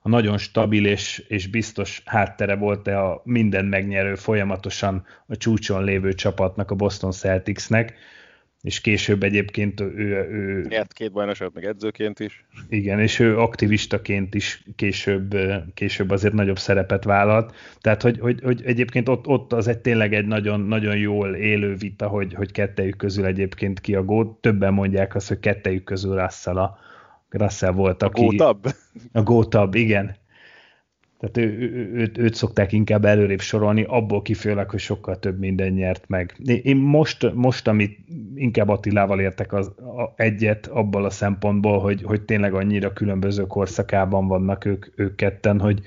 a nagyon stabil és, és biztos háttere volt-e a minden megnyerő, folyamatosan a csúcson lévő csapatnak, a Boston Celticsnek, és később egyébként ő... ő Nyert két bajnokságot, meg edzőként is. Igen, és ő aktivistaként is később, később azért nagyobb szerepet vállalt. Tehát, hogy, hogy, hogy egyébként ott, ott az egy tényleg egy nagyon, nagyon jól élő vita, hogy, hogy kettejük közül egyébként ki a gót. Többen mondják azt, hogy kettejük közül Russell a, Russell volt, aki... A gótabb? A gótabb, igen. Tehát ő, ő, őt, őt szokták inkább előrébb sorolni, abból kifőleg, hogy sokkal több minden nyert meg. Én most, most amit inkább Attilával értek az, a, egyet abból a szempontból, hogy, hogy tényleg annyira különböző korszakában vannak ők, ők ketten, hogy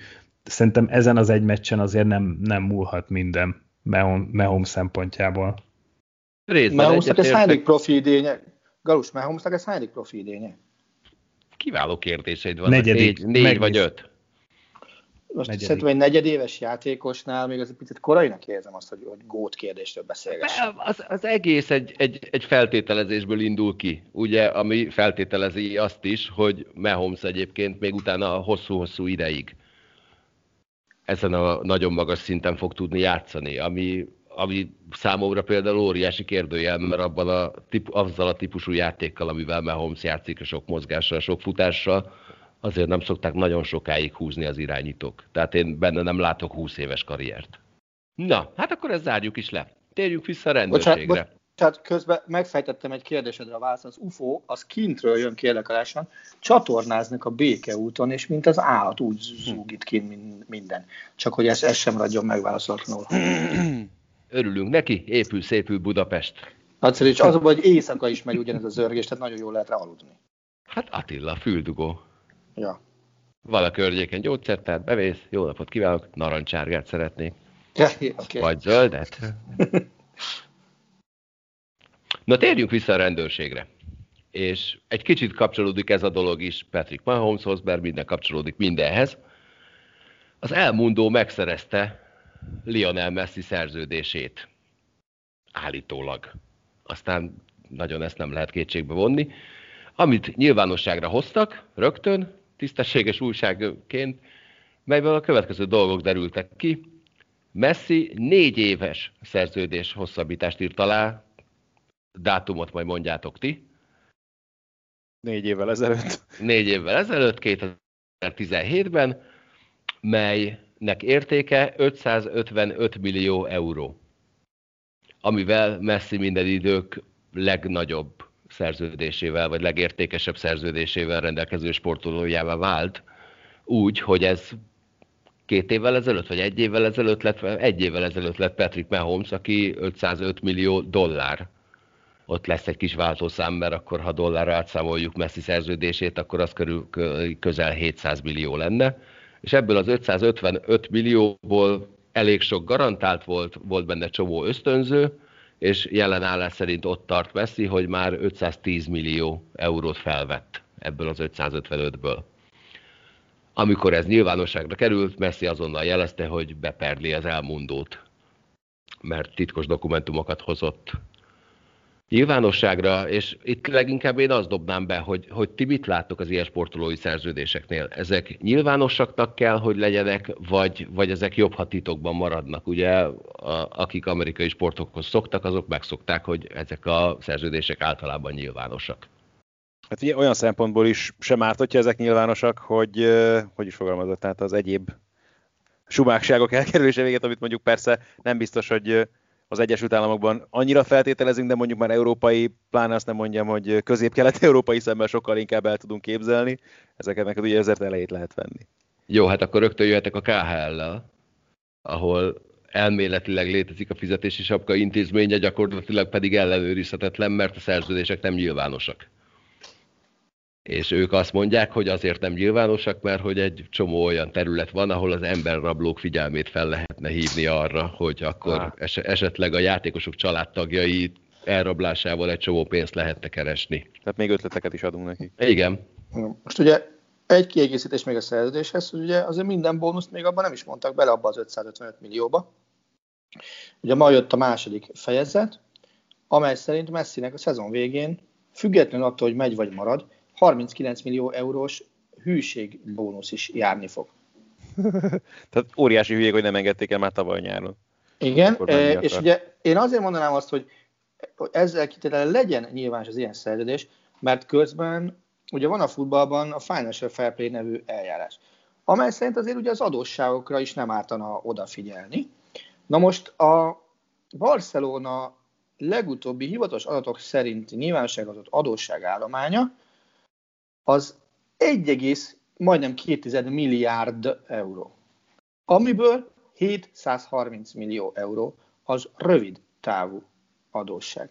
szerintem ezen az egy meccsen azért nem, nem múlhat minden Mehom szempontjából. Mahomesnak ez hányadik profi idénye? Galus, Mahomesnak ez hányadik profi idénye? Kiváló kérdéseid vannak. Negyedik, négy, négy vagy öt. Most negyedik. szerintem egy negyedéves játékosnál még az egy picit korainak érzem azt, hogy, hogy gót kérdésről beszélgessünk. Az, az egész egy, egy, egy feltételezésből indul ki, ugye, ami feltételezi azt is, hogy Mahomes egyébként még utána hosszú-hosszú ideig ezen a nagyon magas szinten fog tudni játszani, ami ami számomra például óriási kérdőjel, mert abban a, azzal a típusú játékkal, amivel Mahomes játszik, a sok mozgással, sok futással, azért nem szokták nagyon sokáig húzni az irányítók. Tehát én benne nem látok 20 éves karriert. Na, hát akkor ezt zárjuk is le. Térjünk vissza a rendőrségre. Bocsánat, bocsánat közben megfejtettem egy kérdésedre a választ. Az UFO, az kintről jön kérlek csatornáznak a békeúton, és mint az állat úgy zúgít kint minden. Csak hogy ez, ez sem ragyom megválaszolatlanul. (clears throat) örülünk neki, épül szépül Budapest. Nagyszerű, és az, hogy éjszaka is megy ugyanez a zörgés, tehát nagyon jól lehet rá aludni. Hát Attila, füldugó. Ja. Vala környéken gyógyszertár, bevész, jó napot kívánok, narancsárgát szeretnék. Ja, okay. Vagy zöldet. (laughs) Na térjünk vissza a rendőrségre. És egy kicsit kapcsolódik ez a dolog is Patrick Mahomeshoz, mert minden kapcsolódik mindenhez. Az elmondó megszerezte Lionel Messi szerződését. Állítólag. Aztán nagyon ezt nem lehet kétségbe vonni. Amit nyilvánosságra hoztak, rögtön, tisztességes újságként, melyből a következő dolgok derültek ki. Messi négy éves szerződés hosszabbítást írt alá, dátumot majd mondjátok ti. Négy évvel ezelőtt. Négy évvel ezelőtt, 2017-ben, mely nek értéke 555 millió euró, amivel Messi minden idők legnagyobb szerződésével, vagy legértékesebb szerződésével rendelkező sportolójává vált, úgy, hogy ez két évvel ezelőtt, vagy egy évvel ezelőtt lett, egy évvel ezelőtt lett Patrick Mahomes, aki 505 millió dollár. Ott lesz egy kis váltószám, mert akkor, ha dollárra átszámoljuk Messi szerződését, akkor az körül közel 700 millió lenne és ebből az 555 millióból elég sok garantált volt, volt benne csomó ösztönző, és jelen állás szerint ott tart Messi, hogy már 510 millió eurót felvett ebből az 555-ből. Amikor ez nyilvánosságra került, Messi azonnal jelezte, hogy beperli az elmondót, mert titkos dokumentumokat hozott nyilvánosságra, és itt leginkább én azt dobnám be, hogy, hogy ti mit láttok az ilyen sportolói szerződéseknél? Ezek nyilvánosaknak kell, hogy legyenek, vagy, vagy ezek jobb, ha titokban maradnak? Ugye, a, akik amerikai sportokhoz szoktak, azok megszokták, hogy ezek a szerződések általában nyilvánosak. Hát ugye olyan szempontból is sem árt, hogyha ezek nyilvánosak, hogy hogy is fogalmazott, tehát az egyéb sumákságok elkerülése véget, amit mondjuk persze nem biztos, hogy az Egyesült Államokban annyira feltételezünk, de mondjuk már európai, pláne azt nem mondjam, hogy közép-kelet-európai szemben sokkal inkább el tudunk képzelni. Ezeket neked ugye ezért elejét lehet venni. Jó, hát akkor rögtön jöhetek a KHL-lel, ahol elméletileg létezik a fizetési sapka intézménye, gyakorlatilag pedig ellenőrizhetetlen, mert a szerződések nem nyilvánosak és ők azt mondják, hogy azért nem nyilvánosak, mert hogy egy csomó olyan terület van, ahol az emberrablók figyelmét fel lehetne hívni arra, hogy akkor es- esetleg a játékosok családtagjai elrablásával egy csomó pénzt lehetne keresni. Tehát még ötleteket is adunk neki. Igen. Most ugye egy kiegészítés még a szerződéshez, hogy ugye azért minden bónuszt még abban nem is mondtak bele abba az 555 millióba. Ugye ma jött a második fejezet, amely szerint Messinek a szezon végén, függetlenül attól, hogy megy vagy marad, 39 millió eurós hűségbónusz is járni fog. (laughs) Tehát óriási hülyék, hogy nem engedték el már tavaly nyáron. Igen, e, és ugye én azért mondanám azt, hogy ezzel kitétele legyen nyilvános az ilyen szerződés, mert közben ugye van a futballban a Financial Fair Play nevű eljárás, amely szerint azért ugye az adósságokra is nem ártana odafigyelni. Na most a Barcelona legutóbbi hivatalos adatok szerint nyilvánosság adott adósságállománya az 1, majdnem 2 milliárd euró, amiből 730 millió euró az rövid távú adósság.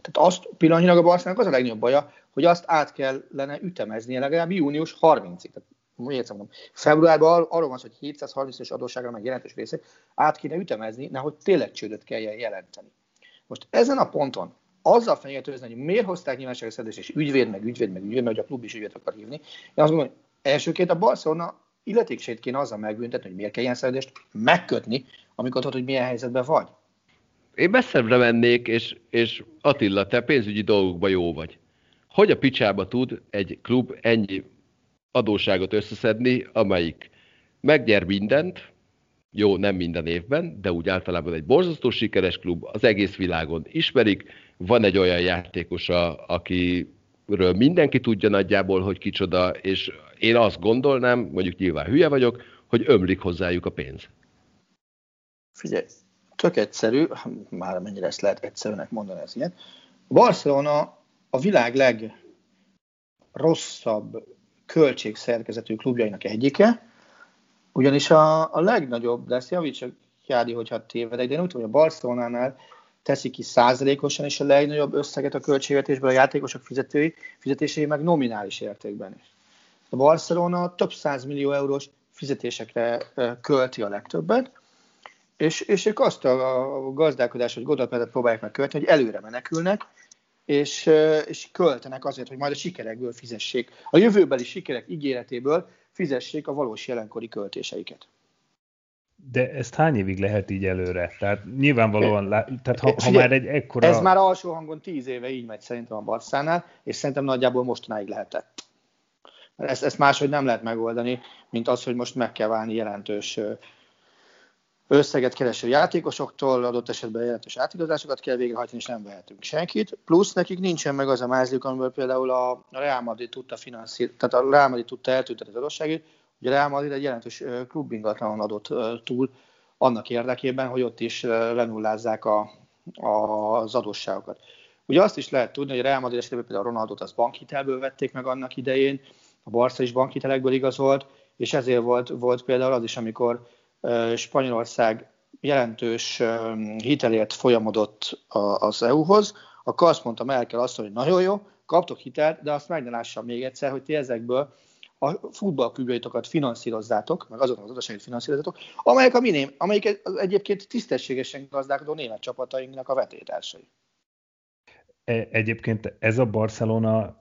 Tehát azt pillanatnyilag a Barcelonának az a legnagyobb baja, hogy azt át kellene ütemeznie legalább június 30-ig. Tehát mondom, februárban arról van hogy 730-os adósságra meg jelentős részét át kéne ütemezni, nehogy tényleg csődöt kell jelenteni. Most ezen a ponton azzal fenyegetőzni, hogy miért hozták nyilvánosságra szerződést, és ügyvéd, meg ügyvéd, meg ügyvéd, mert a klub is ügyvéd akar hívni. Én azt gondolom, hogy elsőként a Barcelona illetékségét kéne azzal megbüntetni, hogy miért kell ilyen szerződést megkötni, amikor tudod, hogy milyen helyzetben vagy. Én messzebbre mennék, és, és Attila, te pénzügyi dolgokban jó vagy. Hogy a picsába tud egy klub ennyi adóságot összeszedni, amelyik megnyer mindent, jó, nem minden évben, de úgy általában egy borzasztó sikeres klub, az egész világon ismerik, van egy olyan játékosa, akiről mindenki tudja nagyjából, hogy kicsoda, és én azt gondolnám, mondjuk nyilván hülye vagyok, hogy ömlik hozzájuk a pénz. Figyelj, tök egyszerű, már mennyire ezt lehet egyszerűnek mondani ez ilyen. Barcelona a világ legrosszabb költségszerkezetű klubjainak egyike, ugyanis a, a legnagyobb, de ezt javítsak Jádi, hogyha tévedek, de én úgy tudom, hogy a Barcelonánál teszi ki százalékosan és a legnagyobb összeget a költségvetésből a játékosok fizetői, fizetései meg nominális értékben is. A Barcelona több millió eurós fizetésekre költi a legtöbbet, és, és ők azt a, a gazdálkodás, vagy gondolatmenetet próbálják meg költeni, hogy előre menekülnek, és, és költenek azért, hogy majd a sikerekből fizessék, a jövőbeli sikerek ígéretéből fizessék a valós jelenkori költéseiket. De ezt hány évig lehet így előre? Tehát nyilvánvalóan, tehát ha, ha már egy ekkora... Ez már alsó hangon tíz éve így megy szerintem a Barszánál, és szerintem nagyjából mostanáig lehetett. Ezt, ezt máshogy nem lehet megoldani, mint az, hogy most meg kell válni jelentős összeget kereső játékosoktól, adott esetben jelentős átigazásokat kell végrehajtani, és nem vehetünk senkit. Plusz nekik nincsen meg az a mázlik, amiből például a Real Madrid tudta finanszírozni, tehát a Real Madrid tudta eltűnteni az adósságét, a Real Madrid egy jelentős klubingatlanon adott túl annak érdekében, hogy ott is lenullázzák a, a, az adósságokat. Ugye azt is lehet tudni, hogy Real Madrid esetében például Ronaldot az bankhitelből vették meg annak idején, a Barca is bankhitelekből igazolt, és ezért volt, volt például az is, amikor Spanyolország jelentős hitelért folyamodott az EU-hoz, akkor azt mondta Merkel azt, hogy nagyon jó, kaptok hitelt, de azt meg ne lássam még egyszer, hogy ti ezekből a futballklubjaitokat finanszírozzátok, meg azoknak az adásait finanszírozzátok, amelyek, a miném, amelyik az egyébként tisztességesen gazdálkodó német csapatainknak a vetétársai. E, egyébként ez a Barcelona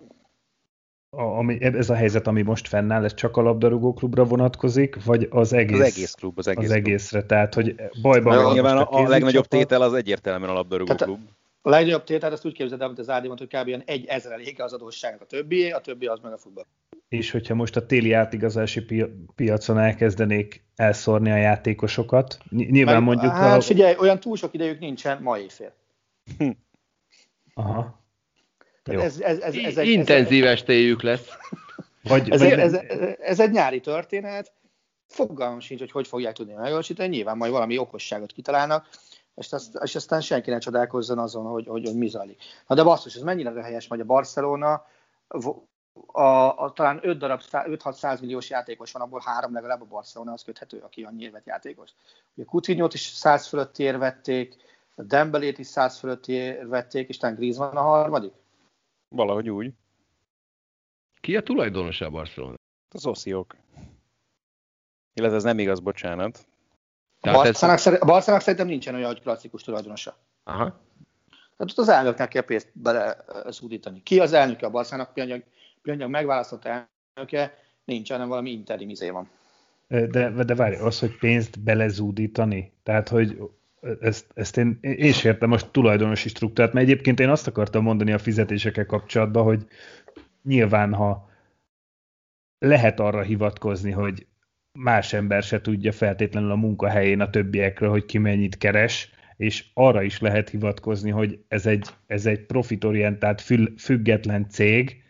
a, ami, ez a helyzet, ami most fennáll, ez csak a labdarúgó klubra vonatkozik, vagy az egész, az egész klub, az, egész az egészre, tehát hogy bajban van. Nyilván a, a legnagyobb tétel az egyértelműen a labdarúgó tehát, klub. A legnagyobb tétel, azt úgy képzeld el, mint az Ádi hogy kb. egy ezreléke az adósságnak a többi, a többi az meg a futball. És hogyha most a téli átigazási piacon elkezdenék elszórni a játékosokat, nyilván meg, mondjuk... Hát a... figyelj, olyan túl sok idejük nincsen ma éjfél. Aha. Ez, ez, ez, ez, egy, Intenzív estéjük lesz. Vagy, ez, vagy ez, ez, ez egy nyári történet, fogalmam sincs, hogy hogy fogják tudni megvalósítani, nyilván majd valami okosságot kitalálnak, és, azt, és aztán senki ne csodálkozzon azon, hogy, hogy, hogy mi zajlik. Na de basszus, ez mennyire helyes, hogy a Barcelona a, a, talán 5 darab, 5-600 milliós játékos van, abból három legalább a Barcelona az köthető, aki annyi évet játékos. Ugye Coutinho-t is 100 fölött érvették, a Dembelét is 100 fölött érvették, és talán Griezmann a harmadik. Valahogy úgy. Ki a tulajdonos a Barcelona? Az osziók. Illetve ez nem igaz, bocsánat. A Barszának, ez... a Barszának szerintem nincsen olyan, hogy klasszikus tulajdonosa. Aha. Tehát ott az elnöknek kell pénzt beleszúdítani. Ki az elnöke a Barszának? Pillanatnyilag, pillanatnyilag megválasztott elnöke nincs, hanem valami interim izé van. De, de várj, az, hogy pénzt belezúdítani, tehát, hogy ezt, ezt én, én is értem most tulajdonosi struktúrát, mert egyébként én azt akartam mondani a fizetésekkel kapcsolatban, hogy nyilván, ha lehet arra hivatkozni, hogy más ember se tudja feltétlenül a munkahelyén a többiekről, hogy ki mennyit keres, és arra is lehet hivatkozni, hogy ez egy, ez egy profitorientált, független cég,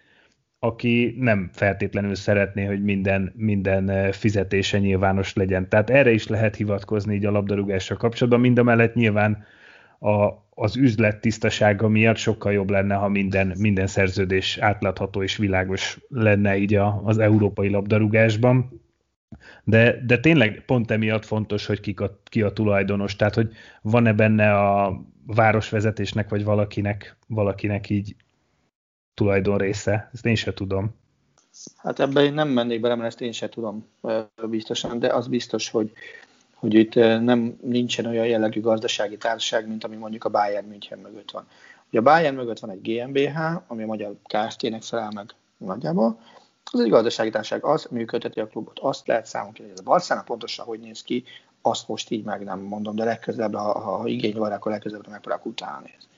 aki nem feltétlenül szeretné, hogy minden, minden eh, fizetése nyilvános legyen. Tehát erre is lehet hivatkozni így a labdarúgással kapcsolatban, mind a mellett nyilván a, az üzlet tisztasága miatt sokkal jobb lenne, ha minden, minden szerződés átlátható és világos lenne így a, az európai labdarúgásban. De, de tényleg pont emiatt fontos, hogy ki a, ki a tulajdonos, tehát hogy van-e benne a városvezetésnek vagy valakinek, valakinek így tulajdon része, ezt én sem tudom. Hát ebben én nem mennék bele, mert ezt én sem tudom biztosan, de az biztos, hogy, hogy itt nem nincsen olyan jellegű gazdasági társaság, mint ami mondjuk a Bayern München mögött van. Ugye a Bayern mögött van egy GmbH, ami a magyar Kft-nek felel meg nagyjából, az egy gazdasági társaság, az működteti a klubot, azt lehet számon kérni, hogy a Barcelona pontosan hogy néz ki, azt most így meg nem mondom, de legközelebb, ha, ha igény van, akkor legközelebb megpróbálok utána nézni.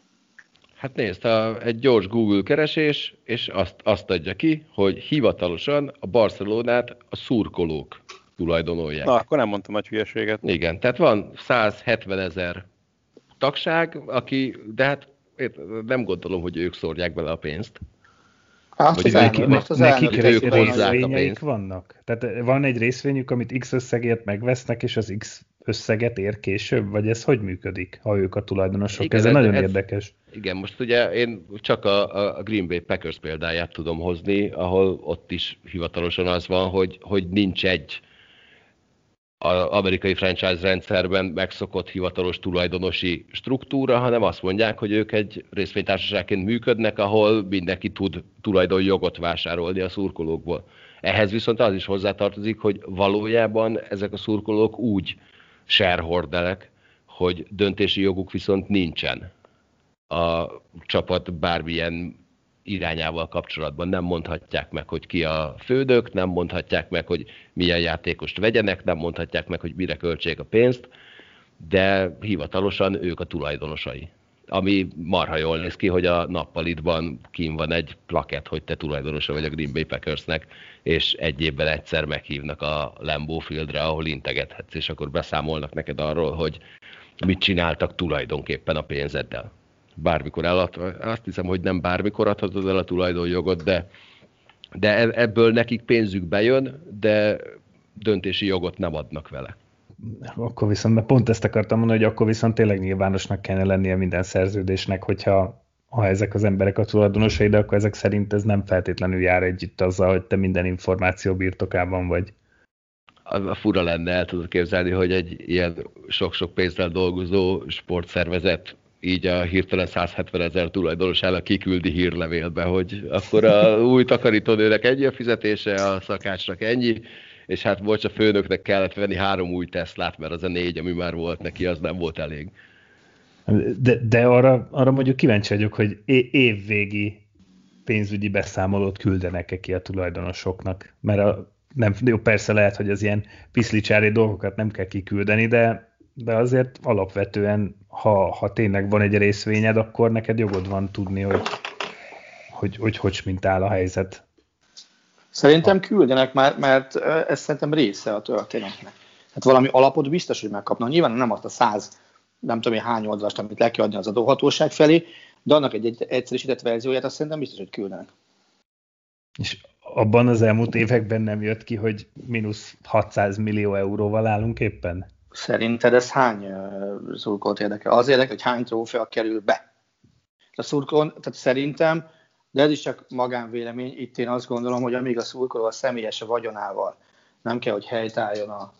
Hát nézd, a, egy gyors Google keresés, és azt, azt adja ki, hogy hivatalosan a Barcelonát a szurkolók tulajdonolják. Na, akkor nem mondtam nagy hülyeséget. Igen, tehát van 170 ezer tagság, aki, de hát nem gondolom, hogy ők szórják bele a pénzt. Hát, hogy neki, most az nekik ők részvényeik vannak? Tehát van egy részvényük, amit X összegért megvesznek, és az X összeget ér később? Vagy ez hogy működik, ha ők a tulajdonosok? Igen, ez, ez nagyon ez, érdekes. Igen, most ugye én csak a, a Green Bay Packers példáját tudom hozni, ahol ott is hivatalosan az van, hogy, hogy nincs egy az amerikai franchise rendszerben megszokott hivatalos tulajdonosi struktúra, hanem azt mondják, hogy ők egy részvénytársaságként működnek, ahol mindenki tud tulajdonjogot vásárolni a szurkolókból. Ehhez viszont az is hozzátartozik, hogy valójában ezek a szurkolók úgy shareholderek, hogy döntési joguk viszont nincsen a csapat bármilyen irányával kapcsolatban. Nem mondhatják meg, hogy ki a fődök, nem mondhatják meg, hogy milyen játékost vegyenek, nem mondhatják meg, hogy mire költsék a pénzt, de hivatalosan ők a tulajdonosai. Ami marha jól néz ki, hogy a nappalitban kín van egy plakett, hogy te tulajdonosa vagy a Green Bay Packersnek, és egy évben egyszer meghívnak a Lambeau Fieldre, ahol integethetsz, és akkor beszámolnak neked arról, hogy mit csináltak tulajdonképpen a pénzeddel bármikor el, azt hiszem, hogy nem bármikor adhatod el a tulajdonjogot, de, de e, ebből nekik pénzük bejön, de döntési jogot nem adnak vele. Akkor viszont, mert pont ezt akartam mondani, hogy akkor viszont tényleg nyilvánosnak kellene lennie minden szerződésnek, hogyha ha ezek az emberek a tulajdonosai, de akkor ezek szerint ez nem feltétlenül jár együtt azzal, hogy te minden információ birtokában vagy. A fura lenne, el tudod képzelni, hogy egy ilyen sok-sok pénzzel dolgozó sportszervezet így a hirtelen 170 ezer tulajdonosának kiküldi hírlevélbe, hogy akkor a új takarítónőnek ennyi a fizetése, a szakácsnak ennyi, és hát most a főnöknek kellett venni három új Teslát, mert az a négy, ami már volt neki, az nem volt elég. De, de arra, arra mondjuk kíváncsi vagyok, hogy évvégi pénzügyi beszámolót küldenek-e ki a tulajdonosoknak, mert a, nem, jó, persze lehet, hogy az ilyen piszlicsári dolgokat nem kell kiküldeni, de, de azért alapvetően, ha, ha tényleg van egy részvényed, akkor neked jogod van tudni, hogy hogy, hogy, hogy mint áll a helyzet. Szerintem küldenek már, mert ez szerintem része a történetnek. Hát valami alapot biztos, hogy megkapnak. Nyilván nem azt a száz, nem tudom én hány oldalast, amit le kell adni az adóhatóság felé, de annak egy, egy egyszerűsített verzióját azt szerintem biztos, hogy küldenek. És abban az elmúlt években nem jött ki, hogy mínusz 600 millió euróval állunk éppen? Szerinted ez hány szurkolót érdekel? Az érdekel, hogy hány trófea kerül be. A szurkolón, tehát szerintem, de ez is csak magánvélemény, itt én azt gondolom, hogy amíg a szurkoló a személyes vagyonával nem kell, hogy helytálljon a,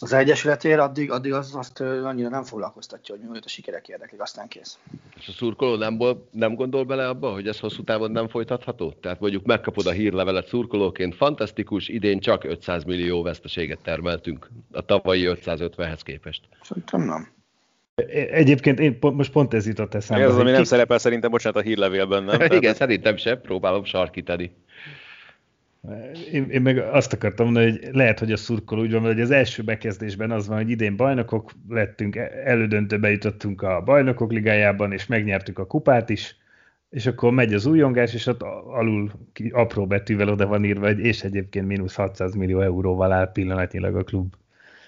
az egyesületért, addig, addig az, azt annyira nem foglalkoztatja, hogy mi a sikerek érdeklik, aztán kész. És a szurkoló nem, nem gondol bele abba, hogy ez hosszú távon nem folytatható? Tehát mondjuk megkapod a hírlevelet szurkolóként, fantasztikus, idén csak 500 millió veszteséget termeltünk a tavalyi 550-hez képest. Szerintem nem. Egyébként én pont, most pont ez jutott eszembe. Ez az, ami nem szerepel szerintem, bocsánat, a hírlevélben, nem? (laughs) Igen, szerintem sem, próbálom sarkítani. Én, én meg azt akartam mondani, hogy lehet, hogy a szurkoló úgy van, hogy az első bekezdésben az van, hogy idén bajnokok lettünk, elődöntőbe jutottunk a bajnokok ligájában, és megnyertük a kupát is, és akkor megy az újongás, és ott alul apró betűvel oda van írva, hogy és egyébként mínusz 600 millió euróval áll pillanatnyilag a klub.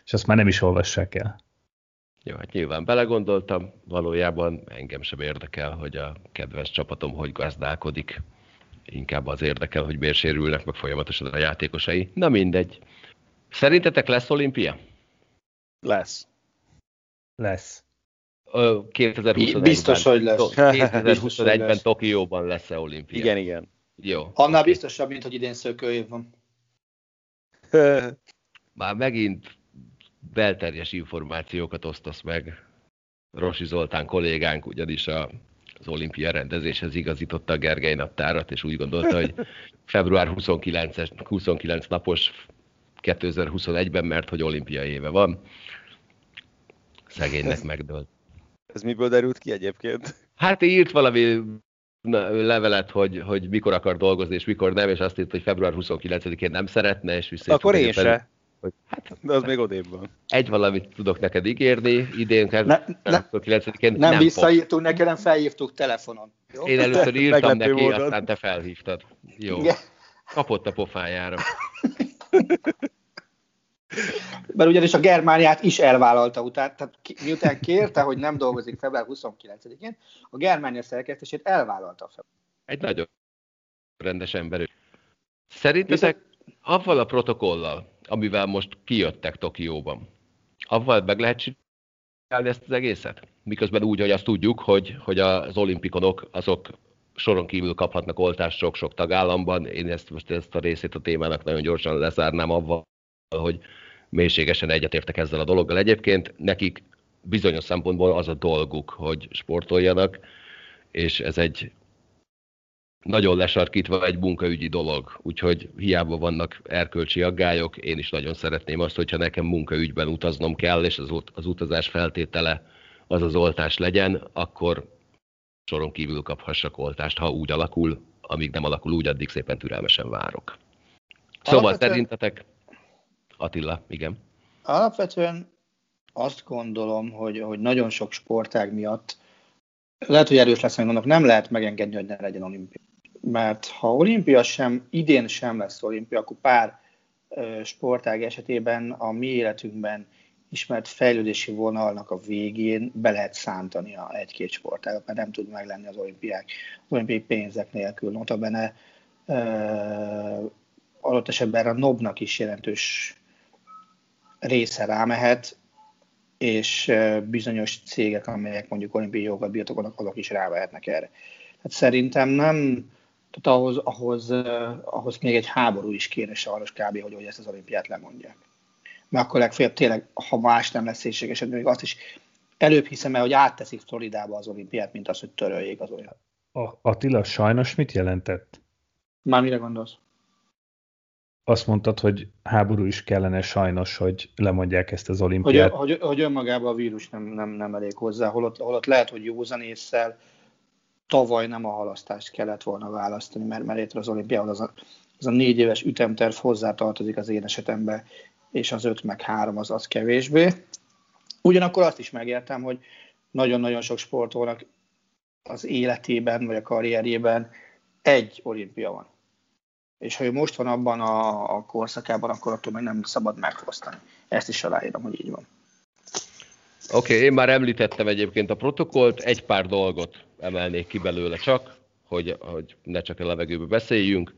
És azt már nem is olvassák el. Jó, hát nyilván belegondoltam, valójában engem sem érdekel, hogy a kedves csapatom hogy gazdálkodik inkább az érdekel, hogy miért sérülnek meg folyamatosan a játékosai. Na mindegy. Szerintetek lesz olimpia? Lesz. Lesz. 2021-ben. Biztos, hogy lesz. 2021-ben (laughs) Tokióban lesz-e olimpia? Igen, igen. Jó. Annál okay. biztosabb, mint hogy idén szökőév van. (laughs) Már megint belterjes információkat osztasz meg. Rosi Zoltán kollégánk ugyanis a az olimpia rendezéshez igazította a Gergely naptárat, és úgy gondolta, hogy február 29, 29 napos 2021-ben, mert hogy olimpia éve van. Szegénynek megdőlt. Ez miből derült ki egyébként? Hát írt valami levelet, hogy, hogy mikor akar dolgozni, és mikor nem, és azt írt, hogy február 29-én nem szeretne, és vissza. Akkor én se. Hogy, hát, (laughs) De az még odébb van. Egy valamit tudok neked ígérni, idén ne, ne, 9-én nem, nem visszaírtuk neki, nem felhívtuk telefonon. Jó? Én először írtam neki, módon. aztán te felhívtad. Jó. Igen. Kapott a pofájára. (laughs) Mert ugyanis a Germániát is elvállalta utána, tehát miután kérte, hogy nem dolgozik február 29-én, a Germánia szerkesztését elvállalta fel. Egy nagyon rendes ember. Szerintetek avval a protokollal, amivel most kijöttek Tokióban. Avval meg lehet csinálni ezt az egészet? Miközben úgy, hogy azt tudjuk, hogy, hogy az olimpikonok azok soron kívül kaphatnak oltást sok-sok tagállamban. Én ezt most ezt a részét a témának nagyon gyorsan lezárnám avval, hogy mélységesen egyetértek ezzel a dologgal. Egyébként nekik bizonyos szempontból az a dolguk, hogy sportoljanak, és ez egy nagyon lesarkítva egy munkaügyi dolog, úgyhogy hiába vannak erkölcsi aggályok, én is nagyon szeretném azt, hogyha nekem munkaügyben utaznom kell, és az, az utazás feltétele az az oltás legyen, akkor soron kívül kaphassak oltást, ha úgy alakul, amíg nem alakul úgy, addig szépen türelmesen várok. Szóval Alapvetően... szerintetek, Attila, igen. Alapvetően azt gondolom, hogy, hogy nagyon sok sportág miatt lehet, hogy erős lesz, hogy nem lehet megengedni, hogy ne legyen olimpia mert ha olimpia sem, idén sem lesz olimpia, akkor pár sportág esetében a mi életünkben ismert fejlődési vonalnak a végén be lehet szántani a egy-két sportágat, mert nem tud meglenni az olimpiák, olimpiai pénzek nélkül. Notabene uh, adott esetben a NOB-nak is jelentős része rámehet, és bizonyos cégek, amelyek mondjuk olimpiai jogat birtokolnak, azok is rávehetnek erre. Tehát szerintem nem tehát ahhoz, ahhoz, ahhoz még egy háború is kéne sajnos kb. hogy, hogy ezt az olimpiát lemondják. Mert akkor legfeljebb tényleg, ha más nem lesz szükséges, még azt is előbb hiszem el, hogy átteszik Floridába az olimpiát, mint az, hogy töröljék az olyan. A, Attila sajnos mit jelentett? Már mire gondolsz? Azt mondtad, hogy háború is kellene sajnos, hogy lemondják ezt az olimpiát. Hogy, hogy, hogy önmagában a vírus nem, nem, nem elég hozzá, holott, holott lehet, hogy józan észsel tavaly nem a halasztást kellett volna választani, mert, mert itt az olimpiához az a, az a négy éves ütemterv hozzátartozik az én esetembe, és az öt meg három az az kevésbé. Ugyanakkor azt is megértem, hogy nagyon-nagyon sok sportolónak az életében, vagy a karrierjében egy olimpia van. És ha ő most van abban a, a korszakában, akkor attól még nem szabad megfosztani. Ezt is aláírom, hogy így van. Oké, okay, én már említettem egyébként a protokollt, egy pár dolgot emelnék ki belőle csak, hogy, hogy ne csak a levegőbe beszéljünk.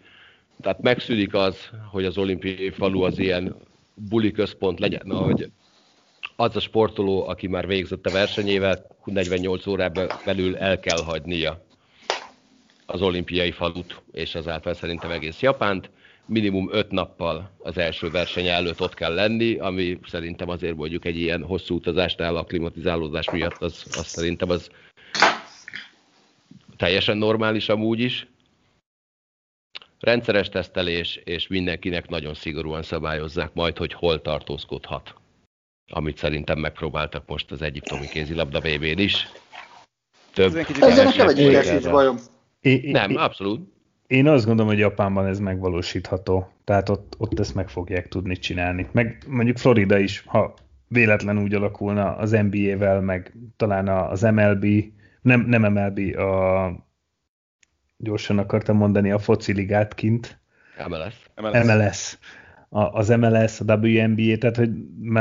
Tehát megszűnik az, hogy az olimpiai falu az ilyen buli központ legyen, hogy az a sportoló, aki már végzett a versenyével, 48 órában belül el kell hagynia az olimpiai falut, és azáltal szerintem egész Japánt. Minimum 5 nappal az első verseny előtt ott kell lenni, ami szerintem azért mondjuk egy ilyen hosszú utazásnál a klimatizálódás miatt, az, az szerintem az teljesen normális amúgy is. Rendszeres tesztelés, és mindenkinek nagyon szigorúan szabályozzák majd, hogy hol tartózkodhat. Amit szerintem megpróbáltak most az egyiptomi kézilabda vb n is. Több Ezzel nekem egy bajom. É, Nem, abszolút. Én azt gondolom, hogy Japánban ez megvalósítható. Tehát ott, ott ezt meg fogják tudni csinálni. Meg mondjuk Florida is, ha véletlen úgy alakulna az NBA-vel, meg talán az MLB, nem, nem MLB, a gyorsan akartam mondani a foci ligát kint. MLS. MLS. MLS. A, az MLS, a WNBA, tehát hogy